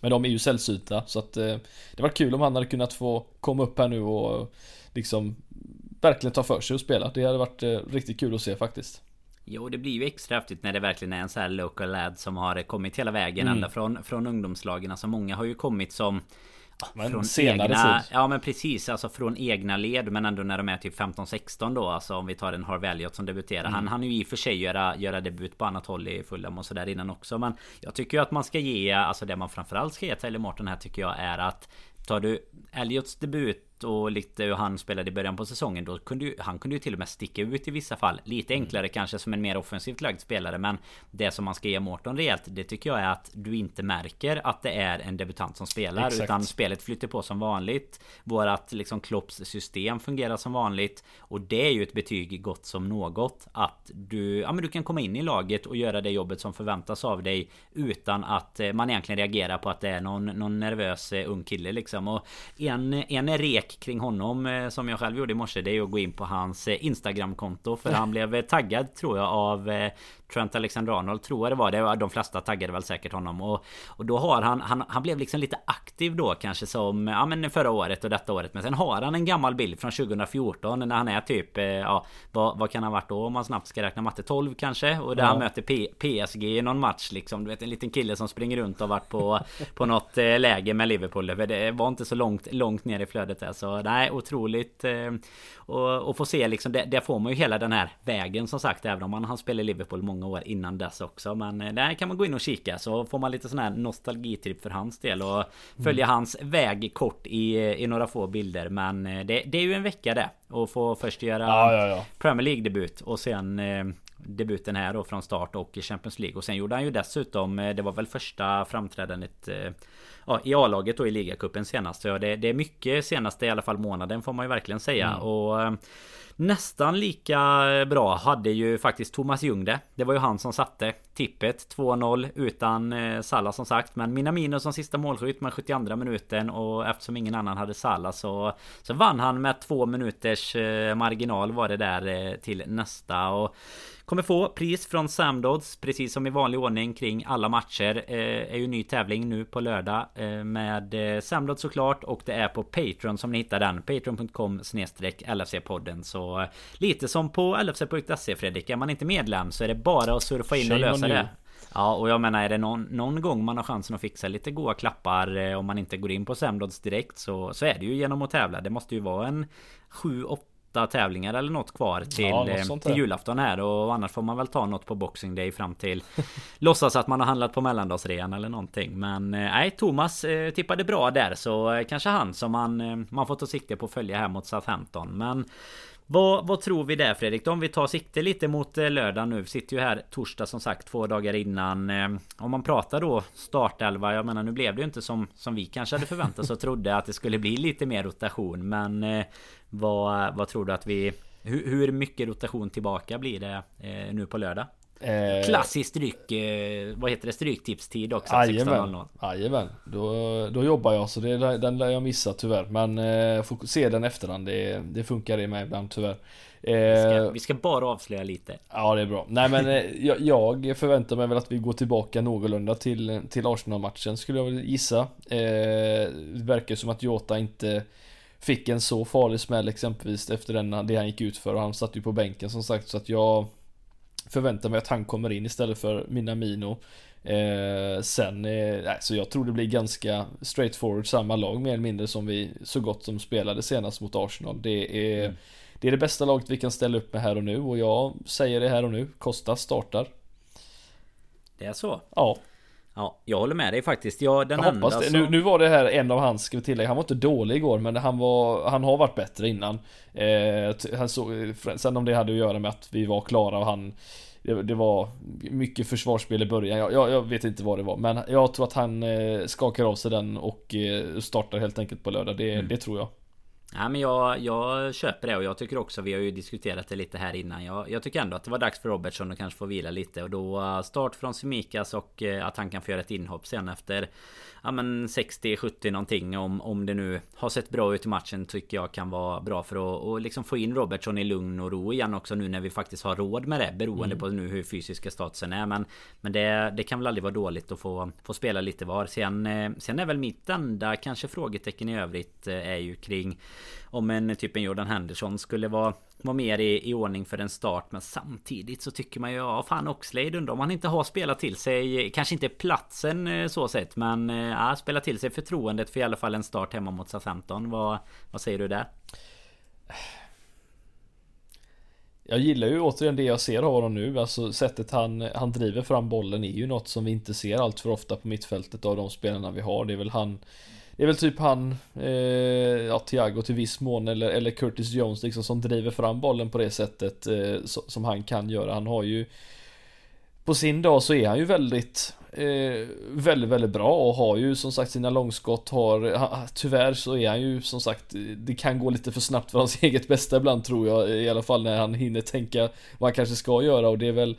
men de är ju sällsynta så att eh, det var kul om han hade kunnat få komma upp här nu och liksom verkligen ta för sig och spela. Det hade varit eh, riktigt kul att se faktiskt. Jo, det blir ju extra häftigt när det verkligen är en sån här local lad som har kommit hela vägen mm. ända från, från ungdomslagen. Alltså många har ju kommit som men från senare egna, tid. Ja men precis alltså från egna led men ändå när de är typ 15-16 då Alltså om vi tar en Harvey Elliot som debuterar mm. Han han ju i och för sig göra, göra debut på annat håll i Fulham och sådär innan också Men jag tycker ju att man ska ge Alltså det man framförallt ska ge Taylor Morton här tycker jag är att Tar du Elliots debut och lite hur han spelade i början på säsongen då kunde ju, Han kunde ju till och med sticka ut i vissa fall Lite mm. enklare mm. kanske som en mer offensivt lagd spelare Men det som man ska ge Mårton rejält Det tycker jag är att du inte märker att det är en debutant som spelar Exakt. Utan spelet flyter på som vanligt Vårat liksom Klopps system fungerar som vanligt Och det är ju ett betyg gott som något Att du, ja men du kan komma in i laget och göra det jobbet som förväntas av dig Utan att eh, man egentligen reagerar på att det är någon, någon nervös eh, ung kille liksom Och en, en rek check kring honom eh, som jag själv gjorde i morse Det är att gå in på hans eh, Instagramkonto För han blev eh, taggad tror jag av Trent Alexander-Arnold tror jag det var. Det var de flesta taggade väl säkert honom. Och, och då har han, han, han blev liksom lite aktiv då kanske som ja, men förra året och detta året. Men sen har han en gammal bild från 2014 när han är typ, ja vad, vad kan han varit då om man snabbt ska räkna matte? 12 kanske? Och där ja. han möter P, PSG i någon match liksom. Du vet en liten kille som springer runt och varit på, på något läge med Liverpool. Det var inte så långt, långt ner i flödet där. Så nej, otroligt. Och, och få se liksom, där får man ju hela den här vägen som sagt. Även om man har spelat i Liverpool många år innan dess också. Men eh, där kan man gå in och kika. Så får man lite sån här nostalgitripp för hans del. Och följa mm. hans väg kort i, i några få bilder. Men eh, det, det är ju en vecka det. Och få först göra ja, ja, ja. Premier League debut. Och sen eh, debuten här då från start och i Champions League. Och sen gjorde han ju dessutom, det var väl första framträdandet ja, i A-laget då i ligacupen senast. Så det, det, är mycket senaste i alla fall månaden får man ju verkligen säga. Mm. Och eh, Nästan lika bra hade ju faktiskt Thomas Ljung det. Det var ju han som satte tippet 2-0 utan eh, Salah som sagt. Men Minamino som sista målskytt med 72 minuten och eftersom ingen annan hade Salah så, så vann han med två minuters eh, marginal var det där eh, till nästa. Och Kommer få pris från Samdods precis som i vanlig ordning kring alla matcher. Eh, är ju ny tävling nu på lördag eh, med eh, Samdods såklart och det är på Patreon som ni hittar den. Patreon.com snedstreck LFC-podden. Så eh, lite som på LFC.se Fredrik. Är man inte medlem så är det bara att surfa in och lösa det. Ja och jag menar är det någon, någon gång man har chansen att fixa lite goa klappar eh, om man inte går in på Samdods direkt så, så är det ju genom att tävla. Det måste ju vara en 7-8 åtta tävlingar eller något kvar till, ja, eh, till julafton här och annars får man väl ta något på Boxing Day fram till Låtsas att man har handlat på mellandagsrean eller någonting Men eh, nej Thomas eh, tippade bra där så kanske han som man, man får ta sikte på att följa här mot Southampton Men vad, vad tror vi där Fredrik? Om vi tar sikte lite mot eh, lördag nu. Vi sitter ju här torsdag som sagt två dagar innan. Eh, om man pratar då startelva. Jag menar nu blev det ju inte som, som vi kanske hade förväntat oss och trodde att det skulle bli lite mer rotation. Men eh, vad, vad tror du att vi... Hur, hur mycket rotation tillbaka blir det nu på lördag? Eh, Klassisk stryk... Eh, vad heter det? Stryktipstid också. Jajamän. Då, då jobbar jag så det, den lär jag missa tyvärr. Men eh, får se den efterhand. Det, det funkar det med ibland tyvärr. Eh, vi, ska, vi ska, bara avslöja lite. Ja det är bra. Nej men eh, jag, jag, förväntar mig väl att vi går tillbaka någorlunda till, till Arsenal-matchen skulle jag väl gissa. Eh, det verkar som att Jota inte fick en så farlig smäll exempelvis efter den, det han gick ut för och han satt ju på bänken som sagt så att jag förväntar mig att han kommer in istället för Minamino. Eh, sen, eh, så jag tror det blir ganska straightforward samma lag mer eller mindre som vi så gott som spelade senast mot Arsenal. Det är, mm. det är det bästa laget vi kan ställa upp med här och nu och jag säger det här och nu. Costa startar. Det är så? Ja. Ja, jag håller med dig faktiskt. Ja, den jag hoppas det. Som... Nu, nu var det här en av hans, ska vi tillägga, han var inte dålig igår men han var, han har varit bättre innan. Eh, han så, sen om det hade att göra med att vi var klara och han det, det var mycket försvarsspel i början. Jag, jag, jag, vet inte vad det var men jag tror att han eh, skakar av sig den och eh, startar helt enkelt på lördag. Det, mm. det tror jag. Ja, men jag, jag köper det och jag tycker också Vi har ju diskuterat det lite här innan. Jag, jag tycker ändå att det var dags för Robertson att kanske få vila lite Och då uh, start från Semikas och uh, att han kan få göra ett inhopp sen efter Ja men 60-70 någonting. Om, om det nu har sett bra ut i matchen tycker jag kan vara bra för att och liksom få in Robertson i lugn och ro igen också nu när vi faktiskt har råd med det Beroende mm. på nu hur fysiska statusen är. Men Men det, det kan väl aldrig vara dåligt att få, få spela lite var. Sen, eh, sen är väl mitt enda kanske frågetecken i övrigt är ju kring om en typ en Jordan Henderson skulle vara var mer i, i ordning för en start. Men samtidigt så tycker man ju Ja fan Oxlade undrar om han inte har spelat till sig Kanske inte platsen eh, så sett Men eh, ja, spelat till sig förtroendet för i alla fall en start hemma mot Southampton. Vad, vad säger du där? Jag gillar ju återigen det jag ser av honom nu. Alltså sättet han, han driver fram bollen är ju något som vi inte ser allt för ofta på mittfältet av de spelarna vi har. Det är väl han det är väl typ han, eh, ja Thiago till viss mån eller, eller Curtis Jones liksom som driver fram bollen på det sättet eh, som, som han kan göra. Han har ju på sin dag så är han ju väldigt eh, väldigt, väldigt bra och har ju som sagt sina långskott har Tyvärr så är han ju som sagt Det kan gå lite för snabbt för hans eget bästa ibland tror jag I alla fall när han hinner tänka Vad han kanske ska göra och det är väl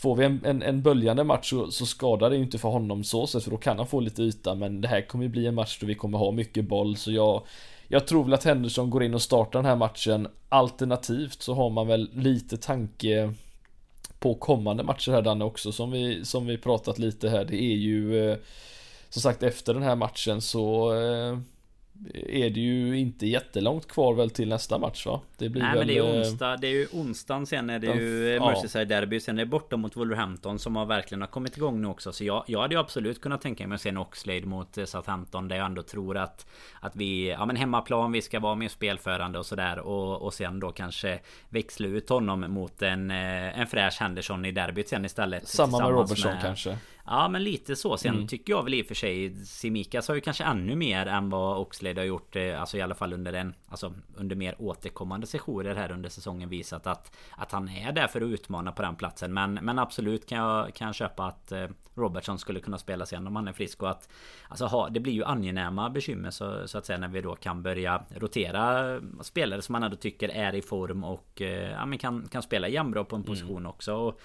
Får vi en, en, en böljande match så, så skadar det ju inte för honom så sett för då kan han få lite yta. Men det här kommer ju bli en match då vi kommer ha mycket boll så jag Jag tror väl att Henderson går in och startar den här matchen. Alternativt så har man väl lite tanke På kommande matcher här Danne också som vi, som vi pratat lite här. Det är ju eh, Som sagt efter den här matchen så eh, är det ju inte jättelångt kvar väl till nästa match va? Det blir Nej väl, men det är ju eh, onsdag Det är ju onsdagen sen är det ju ja. Merseyside Derby Sen är det borta mot Wolverhampton som har verkligen har kommit igång nu också Så jag, jag hade ju absolut kunnat tänka mig att se en Oxlade mot eh, Southampton Där jag ändå tror att Att vi Ja men hemmaplan vi ska vara mer spelförande och sådär och, och sen då kanske Växla ut honom mot en eh, En fräsch Henderson i derbyt sen istället Samma med Robertson med, kanske Ja men lite så. Sen mm. tycker jag väl i och för sig Simikas har ju kanske ännu mer än vad Oxlade har gjort. Eh, alltså i alla fall under en Alltså under mer återkommande sessioner här under säsongen visat att Att han är där för att utmana på den platsen. Men, men absolut kan jag, kan jag köpa att eh, Robertson skulle kunna spela sen om han är frisk och att Alltså ha, det blir ju angenäma bekymmer så, så att säga när vi då kan börja rotera Spelare som man ändå tycker är i form och eh, ja, men kan, kan spela jämnbra på en mm. position mm. också. Och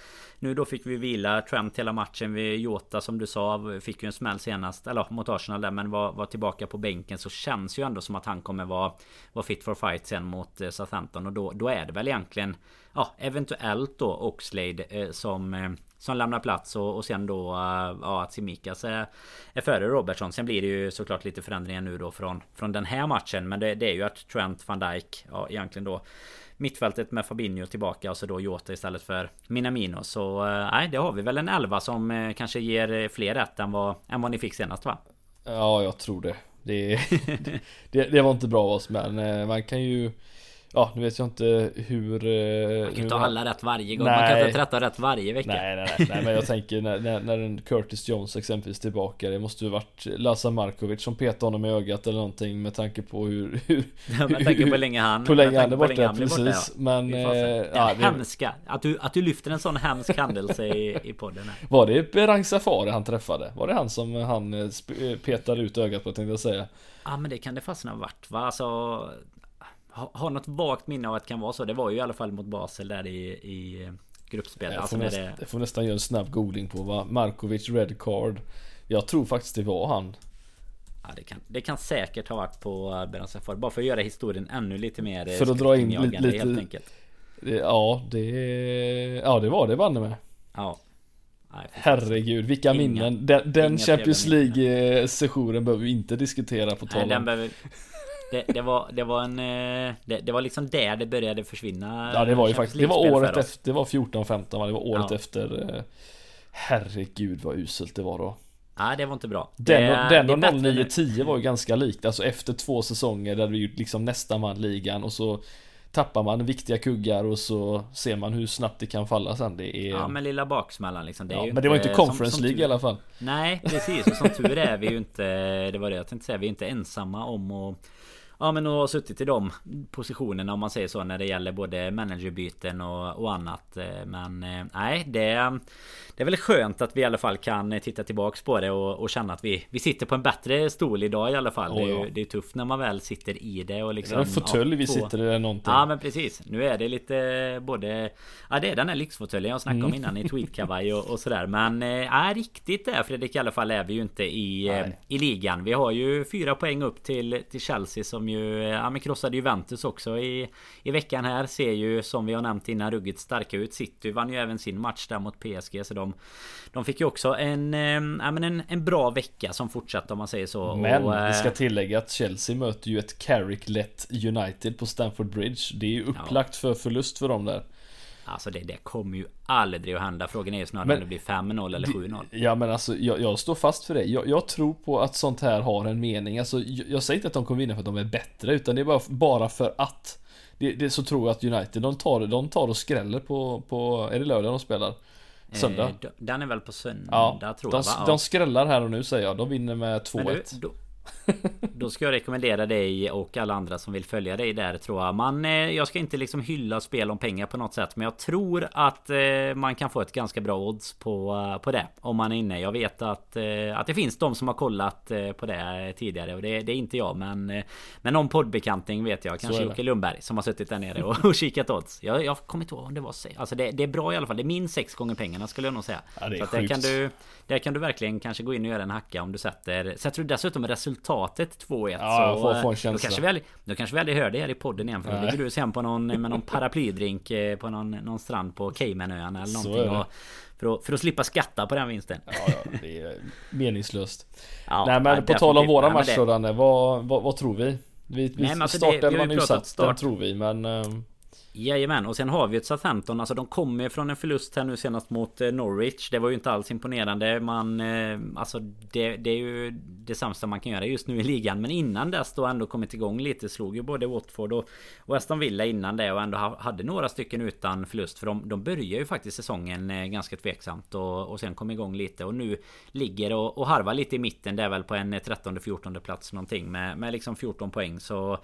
nu då fick vi vila Trent hela matchen. Vi Jota som du sa fick ju en smäll senast. Eller mot Arsenal där men var, var tillbaka på bänken. Så känns ju ändå som att han kommer vara, vara fit for fight sen mot eh, Southampton. Och då, då är det väl egentligen Ja eventuellt då Oxlade eh, som eh, som lämnar plats och, och sen då eh, ja, att Simikas är, är före Robertson. Sen blir det ju såklart lite förändringar nu då från, från den här matchen. Men det, det är ju att Trent van Dijk ja, egentligen då mittfältet med Fabinho tillbaka och så då Jota istället för Minamino. Så eh, nej, det har vi väl en elva som eh, kanske ger eh, fler rätt än vad, än vad ni fick senast va? Ja, jag tror det. Det, det, det var inte bra av oss men eh, man kan ju Ja, nu vet jag inte hur... Eh, man kan inte ha alla rätt varje gång. Nej. Man kan inte ha rätt varje vecka. Nej, nej, nej, nej men jag tänker när, när, när en Curtis Jones exempelvis tillbaka. Det måste ju varit Laza Markovic som petade honom i ögat eller någonting med tanke på hur... hur ja, med tanke på hur länge han... På länge han är borta, precis. Borta, ja. Men... Eh, ja, det... hemska. Att du, att du lyfter en sån hemsk händelse i, i podden. Här. Var det Berang Safari han träffade? Var det han som han eh, petade ut ögat på tänkte jag säga? Ja men det kan det fastna ha varit va? Alltså har något vagt minne av att det kan vara så. Det var ju i alla fall mot Basel där i, i gruppspel. Jag får, alltså näst, det... jag får nästan göra en snabb googling på vad Markovic Red Card. Jag tror faktiskt det var han. Ja, det, kan, det kan säkert ha varit på Beran Safari. Bara för att göra historien ännu lite mer För att dra in lite, lite helt enkelt. Ja, det... Ja, det var det banne med. Ja. Nej, Herregud, vilka inga, minnen. Den, den Champions League-sessionen behöver vi inte diskutera på tal om. Det, det, var, det var en... Eh, det, det, var liksom där det började försvinna Ja det var ju faktiskt Det var året efter Det var 14-15 va? Det var året ja. efter eh, Herregud vad uselt det var då. Nej det var inte bra. Den, den och 09-10 var ju ganska likt. Alltså efter två säsonger där vi liksom nästan vann ligan och så Tappar man viktiga kuggar och så ser man hur snabbt det kan falla sen. Det är... Ja men lilla baksmällan liksom. Det ja, Men det var inte Conference som, som League tur... i alla fall. Nej precis. Och som tur är vi ju inte Det var det jag tänkte säga. Vi är inte ensamma om att Ja men och suttit i de positionerna om man säger så när det gäller både managerbyten och, och annat. Eh, men eh, nej det Det är väl skönt att vi i alla fall kan titta tillbaks på det och, och känna att vi Vi sitter på en bättre stol idag i alla fall. Oh, det, är, ja. det är tufft när man väl sitter i det och liksom... Det är en fåtölj ja, vi sitter i eller någonting. Ja men precis. Nu är det lite både Ja det är den här lyxfåtöljen jag snackade mm. om innan i tweedkavaj och, och sådär. Men ja, riktigt där Fredrik i alla fall är vi ju inte i, i ligan. Vi har ju fyra poäng upp till, till Chelsea som ju ja, men krossade Juventus också i, i veckan här. Ser ju som vi har nämnt innan ruggigt starka ut. City vann ju även sin match där mot PSG. Så de, de fick ju också en, ja, men en, en bra vecka som fortsatte om man säger så. Men och, vi ska tillägga att Chelsea möter ju ett Carrick-lett United på Stamford Bridge. Det är ju upplagt ja. för förlust för dem där. Alltså det, det kommer ju aldrig att hända. Frågan är ju snarare men, om det blir 5-0 eller 7-0. Ja men alltså jag, jag, står fast för det. Jag, jag, tror på att sånt här har en mening. Alltså jag, jag, säger inte att de kommer vinna för att de är bättre. Utan det är bara, bara för att. Det, det, så tror jag att United, de tar, de tar och skräller på, på är det lördag de spelar? Söndag? Eh, den är väl på söndag ja, tror de, jag va? De skrällar här och nu säger jag. De vinner med 2-1. Då ska jag rekommendera dig och alla andra som vill följa dig där tror jag. Man, eh, jag ska inte liksom hylla spel om pengar på något sätt. Men jag tror att eh, man kan få ett ganska bra odds på, eh, på det. Om man är inne. Jag vet att, att det finns de som har kollat på det tidigare. Och det, det är inte jag. Men, men någon poddbekanting vet jag. Kanske Jocke Lundberg som har suttit där nere och, och kikat odds. Jag, jag kommer inte ihåg om det var Alltså det, det, är bra i alla fall. Det är minst sex gånger pengarna skulle jag nog säga. Ja, det är Så där kan, du, där kan du verkligen kanske gå in och göra en hacka om du sätter... Sätter du dessutom resultatet 2-1 Ja, jag får få en känsla. Då kanske, vi aldrig, då kanske vi aldrig hör det här i podden igen. För då ligger du sen på någon, med någon paraplydrink eh, på någon, någon strand på Caymanöarna eller någonting. Och, för, att, för att slippa skatta på den vinsten. Ja, ja det är meningslöst. Ja, Nej men på tal om våra matcher Danne, vad, vad, vad, tror vi? Vi, vi Nej, alltså startelvan är ju satt, start. den tror vi men... Jajamän, och sen har vi ett Southampton. Alltså de kommer från en förlust här nu senast mot eh, Norwich. Det var ju inte alls imponerande. Man... Eh, alltså det, det är ju det sämsta man kan göra just nu i ligan. Men innan dess då ändå kommit igång lite. Slog ju både Watford och Weston Villa innan det. Och ändå hade några stycken utan förlust. För de, de börjar ju faktiskt säsongen eh, ganska tveksamt. Och, och sen kom igång lite. Och nu ligger och, och harvar lite i mitten. Det är väl på en 13-14 plats någonting. Med, med liksom 14 poäng. Så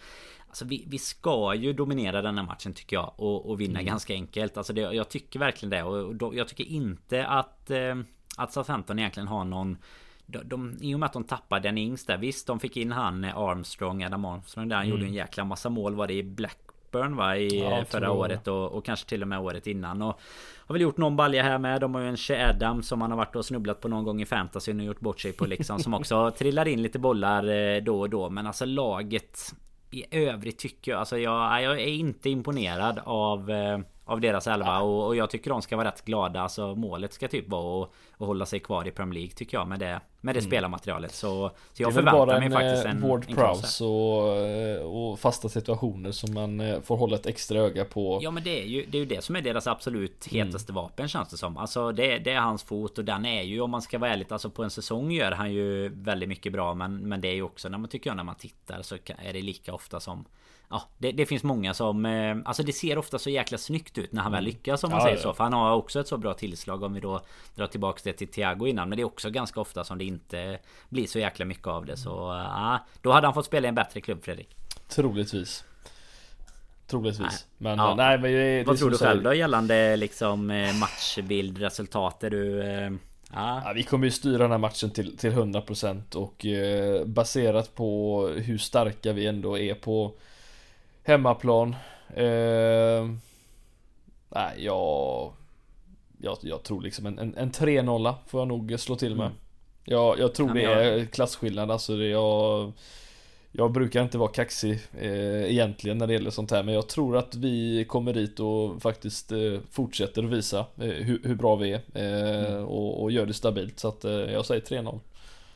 Alltså vi, vi ska ju dominera den här matchen tycker jag och, och vinna mm. ganska enkelt. Alltså det, jag tycker verkligen det och då, jag tycker inte att eh, Att Southampton egentligen har någon de, de, I och med att de tappade den Ings där Visst de fick in han eh, Armstrong Adam Armstrong där Han mm. gjorde en jäkla massa mål var det i Blackburn va i ja, eh, förra året och, och, kanske till och med året innan och Har väl gjort någon balja här med De har ju en Che Adam som man har varit och snubblat på någon gång i fantasy och gjort bort sig på liksom Som också trillar in lite bollar eh, då och då Men alltså laget i övrigt tycker jag, alltså jag, jag är inte imponerad av eh, av deras elva och, och, jag tycker de ska vara rätt glada. Alltså målet ska typ vara att, att hålla sig kvar i Premier League tycker jag med det, med det mm. spelarmaterialet. Så, så jag förväntar mig faktiskt en... Ward en Prowse och, eh, och fasta situationer som man eh, får hålla ett extra öga på. Ja men det är ju det, är ju det som är deras absolut mm. hetaste mm. vapen känns det som. Alltså det, det, är hans fot och den är ju om man ska vara ärlig. Alltså på en säsong gör han ju väldigt mycket bra. Men, men det är ju också när man tycker jag när man tittar så är det lika ofta som Ja, det, det, finns många som... Eh, alltså det ser ofta så jäkla snyggt ut när han väl mm. lyckas om man ja, säger så. För han har också ett så bra tillslag om vi då drar tillbaka det till Thiago innan. Men det är också ganska ofta som det inte blir så jäkla mycket av det. Så ja, då hade han fått spela i en bättre klubb Fredrik. Troligtvis. Troligtvis. Men ja. nej men det, Vad tror du själv då gällande liksom eh, matchbild, resultat? Är du... Eh, ja. ja. vi kommer ju styra den här matchen till, till 100% och eh, baserat på hur starka vi ändå är på Hemmaplan. Eh, nej, jag, jag, jag tror liksom en, en, en 3-0 får jag nog slå till med. Mm. Jag, jag tror det är klasskillnad. Alltså det, jag, jag brukar inte vara kaxig eh, egentligen när det gäller sånt här. Men jag tror att vi kommer dit och faktiskt eh, fortsätter visa eh, hur, hur, bra vi är. Eh, mm. och, och, gör det stabilt. Så att eh, jag säger 3-0.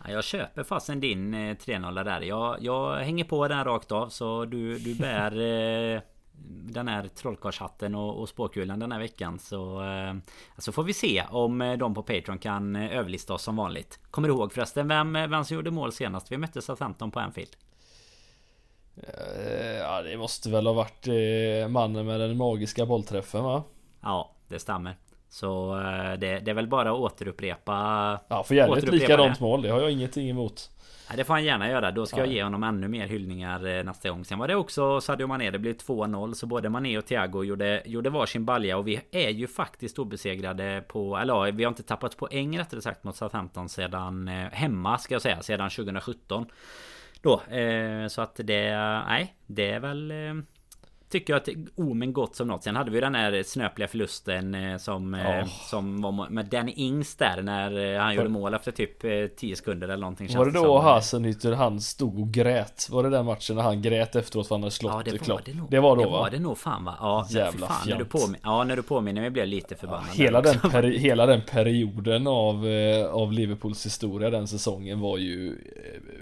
Jag köper fasen din 3-0 där. Jag, jag hänger på den rakt av. Så du, du bär eh, den här trollkarlshatten och, och spåkulan den här veckan. Så, eh, så får vi se om eh, de på Patreon kan eh, överlista oss som vanligt. Kommer du ihåg förresten vem, vem som gjorde mål senast? Vi mötte SA-15 på Anfield. Ja det måste väl ha varit mannen med den magiska bollträffen va? Ja det stämmer. Så det, det är väl bara att återupprepa Ja för gärna ett likadant mål Det har jag ingenting emot det får han gärna göra. Då ska ja. jag ge honom ännu mer hyllningar nästa gång. Sen var det också Sadio Mané. Det blev 2-0. Så både Mané och Thiago gjorde, gjorde varsin balja. Och vi är ju faktiskt obesegrade på... Eller vi har inte tappat poäng rättare sagt mot Southampton sedan... Hemma ska jag säga. Sedan 2017. Då. så att det... Nej, det är väl tycker jag att omen gott som något. Sen hade vi den här snöpliga förlusten eh, som, oh. som var med Danny Ings där när eh, han gjorde mål efter typ 10 sekunder eller någonting. Var det då Hasenhütter han stod och grät? Var det den matchen när han grät efteråt för han hade slått ja, det, var det, nog, det var då det va? var det nog fan va? Ja, Jävla fan, när du påmin Ja, när du påminner mig blev jag lite förbannad. Ja, hela, den peri- hela den perioden av, av Liverpools historia den säsongen var ju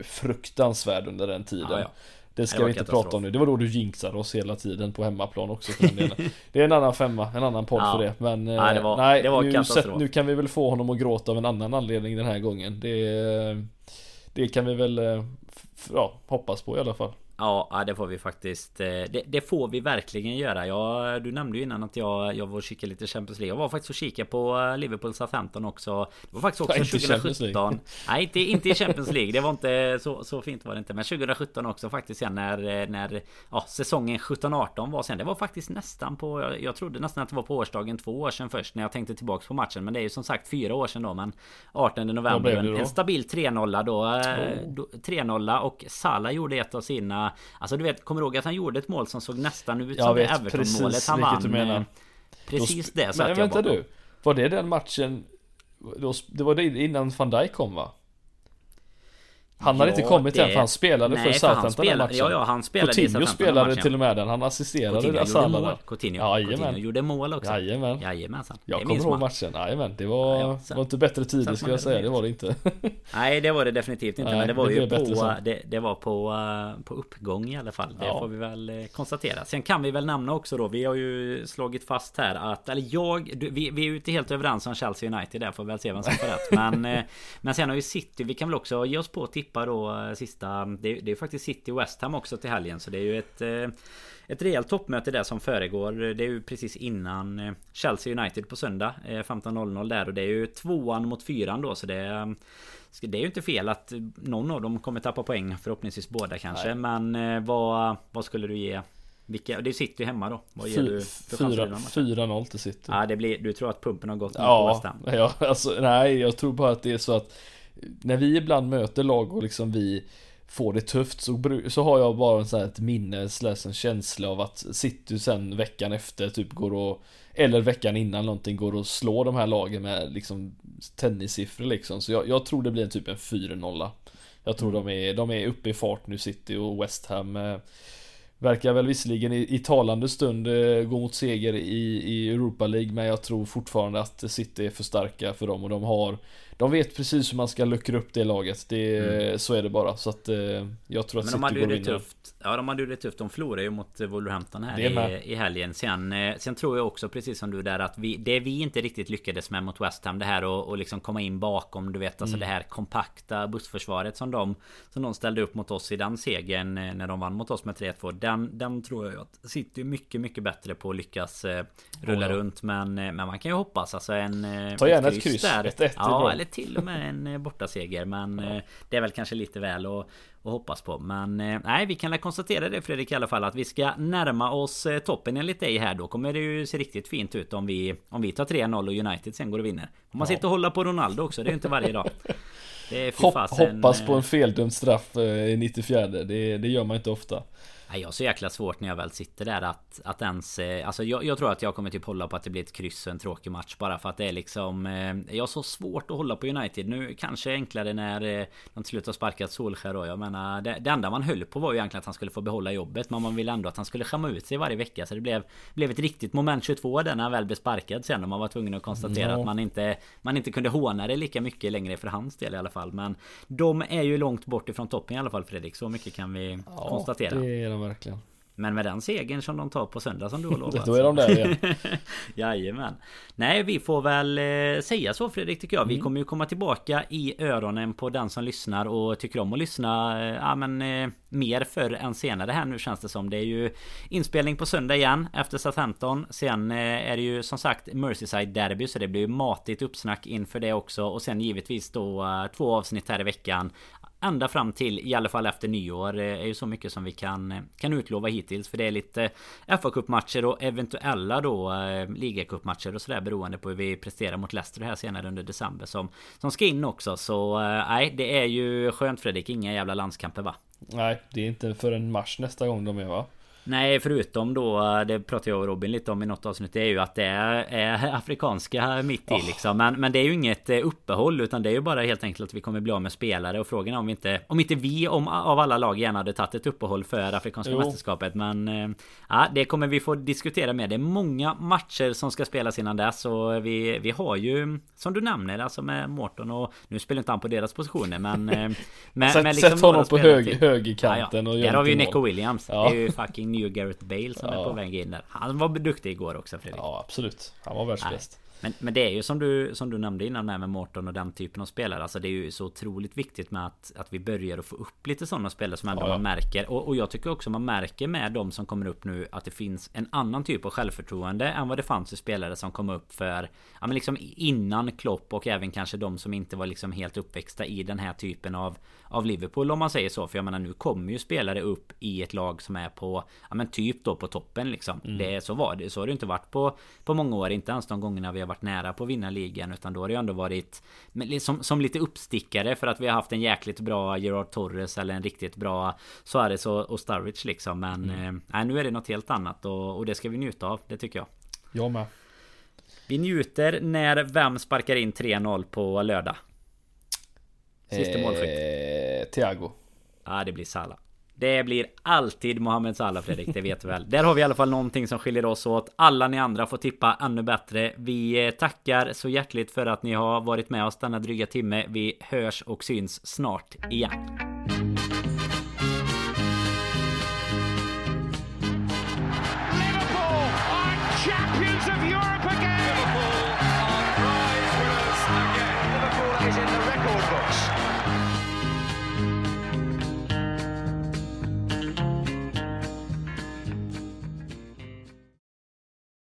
fruktansvärd under den tiden. Ja, ja. Det ska det vi inte prata om nu. Det var då du jinxade oss hela tiden på hemmaplan också för den delen. Det är en annan femma, en annan podd ja. för det. Men nej, det var, nej det var nu, sett, nu kan vi väl få honom att gråta av en annan anledning den här gången. Det, det kan vi väl ja, hoppas på i alla fall. Ja, det får vi faktiskt. Eh, det, det, får vi verkligen göra. Jag, du nämnde ju innan att jag, jag var och kikade lite Champions League. Jag var faktiskt och kikade på eh, Liverpool SA-15 också. Det var faktiskt också ja, 2017. Nej, inte, inte i Champions League. Det var inte så, så fint var det inte. Men 2017 också faktiskt sen när, eh, när ja, säsongen 17-18 var sen. Det var faktiskt nästan på... Jag, jag trodde nästan att det var på årsdagen två år sedan först när jag tänkte tillbaks på matchen. Men det är ju som sagt fyra år sedan då. Men 18 november. En, en stabil 3-0 då. Oh. då 3-0 och Salah gjorde ett av sina Alltså du vet, kommer du ihåg att han gjorde ett mål som såg nästan ut som det Everton-målet han vann? Du menar. Precis Då, det satt Men vänta du. Var det den matchen? Det var det innan van Dijk kom va? Han hade inte kommit det... än för han spelade Nej, för Southampton den matchen. Ja, ja, han spelade Coutinho spelade till och med den. Han assisterade Coutinho gjorde mål. Coutinho, ja, Coutinho gjorde mål också. Jajamän. Jajamensan. Jag kommer ihåg matchen. Jajamän. Det var, ja, ja. var inte bättre tider ska jag säga. Det var det inte. Nej, det var det definitivt inte. Nej, men det var det ju på, det, det, var på, uh, på uppgång i alla fall. Det ja. får vi väl uh, konstatera. Sen kan vi väl nämna också då. Vi har ju slagit fast här att, eller jag, du, vi, vi är ju inte helt överens om Chelsea United där. Får vi väl se vem som får rätt. Men, uh, men sen har ju City, vi kan väl också ge oss på att tippa då sista... Det är, det är faktiskt City West Ham också till helgen. Så det är ju ett... Eh, ett rejält toppmöte där som föregår. Det är ju precis innan eh, Chelsea United på söndag. 15.00 eh, där och det är ju tvåan mot fyran då så det... Det är ju inte fel att någon av dem kommer tappa poäng Förhoppningsvis båda kanske Nej. Men vad, vad skulle du ge vilka, det sitter ju hemma då. Vad ger du för 4-0 till City. Ja, det blir, du tror att pumpen har gått ja, på West Ham? Ja, alltså, nej, jag tror bara att det är så att när vi ibland möter lag och liksom vi får det tufft så, så har jag bara en sån här ett minne, slash en känsla av att City sen veckan efter typ går och Eller veckan innan någonting går och slår de här lagen med liksom Tennissiffror liksom Så jag, jag tror det blir en typ en 4-0 Jag tror mm. de är, de är uppe i fart nu City och West Ham eh, Verkar väl visserligen i, i talande stund eh, gå mot seger i, i Europa League Men jag tror fortfarande att City är för starka för dem och de har de vet precis hur man ska luckra upp det laget. Det, mm. Så är det bara. Så att eh, jag tror att Men de hade ju det tufft. Ja, de hade ju det tufft. De förlorade ju mot Wolverhampton här i, i helgen. Sen, eh, sen tror jag också, precis som du där, att vi, det vi inte riktigt lyckades med mot West Ham, det här och, och liksom komma in bakom, du vet, alltså mm. det här kompakta bussförsvaret som de, som de ställde upp mot oss i den segern eh, när de vann mot oss med 3-2. Den, den tror jag att City mycket, mycket bättre på att lyckas eh, rulla oh, ja. runt. Men, men man kan ju hoppas alltså en... Ta gärna ett kryss. Där. Ett, ett ja, eller till och med en eh, bortaseger. Men ja. Eh, det är väl kanske lite väl att, att hoppas på. Men eh, nej, vi kan väl konstatera det Fredrik i alla fall. Att vi ska närma oss toppen enligt dig här. Då kommer det ju se riktigt fint ut om vi, om vi tar 3-0 och United sen går och vinner. Om man ja. sitter och håller på Ronaldo också. Det är ju inte varje dag. Hopp, hoppas på en feldömd straff i 94. Det, det gör man inte ofta. Jag har så jäkla svårt när jag väl sitter där att, att ens... Eh, alltså jag, jag tror att jag kommer typ hålla på att det blir ett kryss och en tråkig match bara för att det är liksom... Eh, jag har så svårt att hålla på United. Nu kanske enklare när eh, de slutar sparka Solskär då. Jag menar det, det enda man höll på var ju egentligen att han skulle få behålla jobbet. Men man ville ändå att han skulle skämma ut sig varje vecka. Så det blev, blev ett riktigt moment 22 där när han väl blev sparkad sen. Och man var tvungen att konstatera no. att man inte, man inte kunde håna det lika mycket längre för hans del i alla fall. Men de är ju långt bort ifrån toppen i alla fall Fredrik. Så mycket kan vi ja, konstatera. Verkligen. Men med den segern som de tar på söndag som du har lovat. Då är de där igen. Jajamän. Nej vi får väl eh, säga så Fredrik tycker jag. Vi Mm. kommer ju komma tillbaka i öronen på den som lyssnar och tycker om att lyssna eh, Ja men eh, Mer förr än senare här nu känns det som. Det är ju Inspelning på söndag igen Efter Southampton. Sen är det ju som sagt Merseyside Derby Så det blir ju matigt uppsnack inför det också. Och sen givetvis då Två avsnitt här i veckan Ända fram till i alla fall efter nyår eh, är ju så mycket som vi kan, eh, kan utlova hittills För det är lite fa kuppmatcher och eventuella då eh, ligacupmatcher och sådär beroende på hur vi presterar mot Leicester här senare under december som, som ska in också Så nej det är ju skönt Fredrik, inga jävla landskamper va? Nej, det är inte förrän mars nästa gång de är va? Nej förutom då Det pratade jag och Robin lite om i något avsnitt Det är ju att det är, är afrikanska mitt i liksom. Men, men det är ju inget eh, uppehåll Utan det är ju bara helt enkelt att vi kommer bli av med spelare Och frågan är om inte Om inte vi om, av alla lag gärna hade tagit ett uppehåll för Afrikanska Jo. mästerskapet. Men eh, Ja det kommer vi få diskutera med Det är många matcher som ska spelas innan dess Och vi, vi har ju Som du nämner alltså med Morton och Nu spelar inte han på deras positioner men eh, med, Sätt, med sätt några honom på hög, högerkanten och Där har vi ju Nico. Williams. Ja. Det är ju fucking new Gareth Bale som är Ja. på väg in där. Han var duktig igår också Fredrik. Ja absolut, han var världsbäst men, men det är ju som du, som du nämnde innan med, med Morton och den typen av spelare. Alltså det är ju så otroligt viktigt med att, att vi börjar att få upp lite sådana spelare som ändå Ja, ja. man märker. Och, och jag tycker också man märker med de som kommer upp nu Att det finns en annan typ av självförtroende än vad det fanns i spelare som kom upp för Ja men liksom innan Klopp och även kanske de som inte var liksom helt uppväxta i den här typen av Av Liverpool om man säger så. För jag menar nu kommer ju spelare upp i ett lag som är på Ja men typ då på toppen liksom. Det, Så var det, så har det inte varit på På många år, inte ens de gångerna vi har varit nära på att vinna ligan Utan då har det ju ändå varit liksom, Som lite uppstickare för att vi har haft en jäkligt bra Gerard Torres eller en riktigt bra Suarez och, och Sturridge liksom. Men eh, nej, nu är det något helt annat och, och det ska vi njuta av, det tycker jag. Jag med. Vi njuter när vem sparkar in 3-0 på lördag? Sista målskytt. Eh, Thiago. Ja det blir Salah det blir alltid Mohamed Salah Fredrik, det vet du väl. Där har vi i alla fall någonting som skiljer oss åt. Alla ni andra får tippa ännu bättre. Vi eh, tackar så hjärtligt för att ni har varit med oss denna dryga timme. Vi hörs och syns snart igen.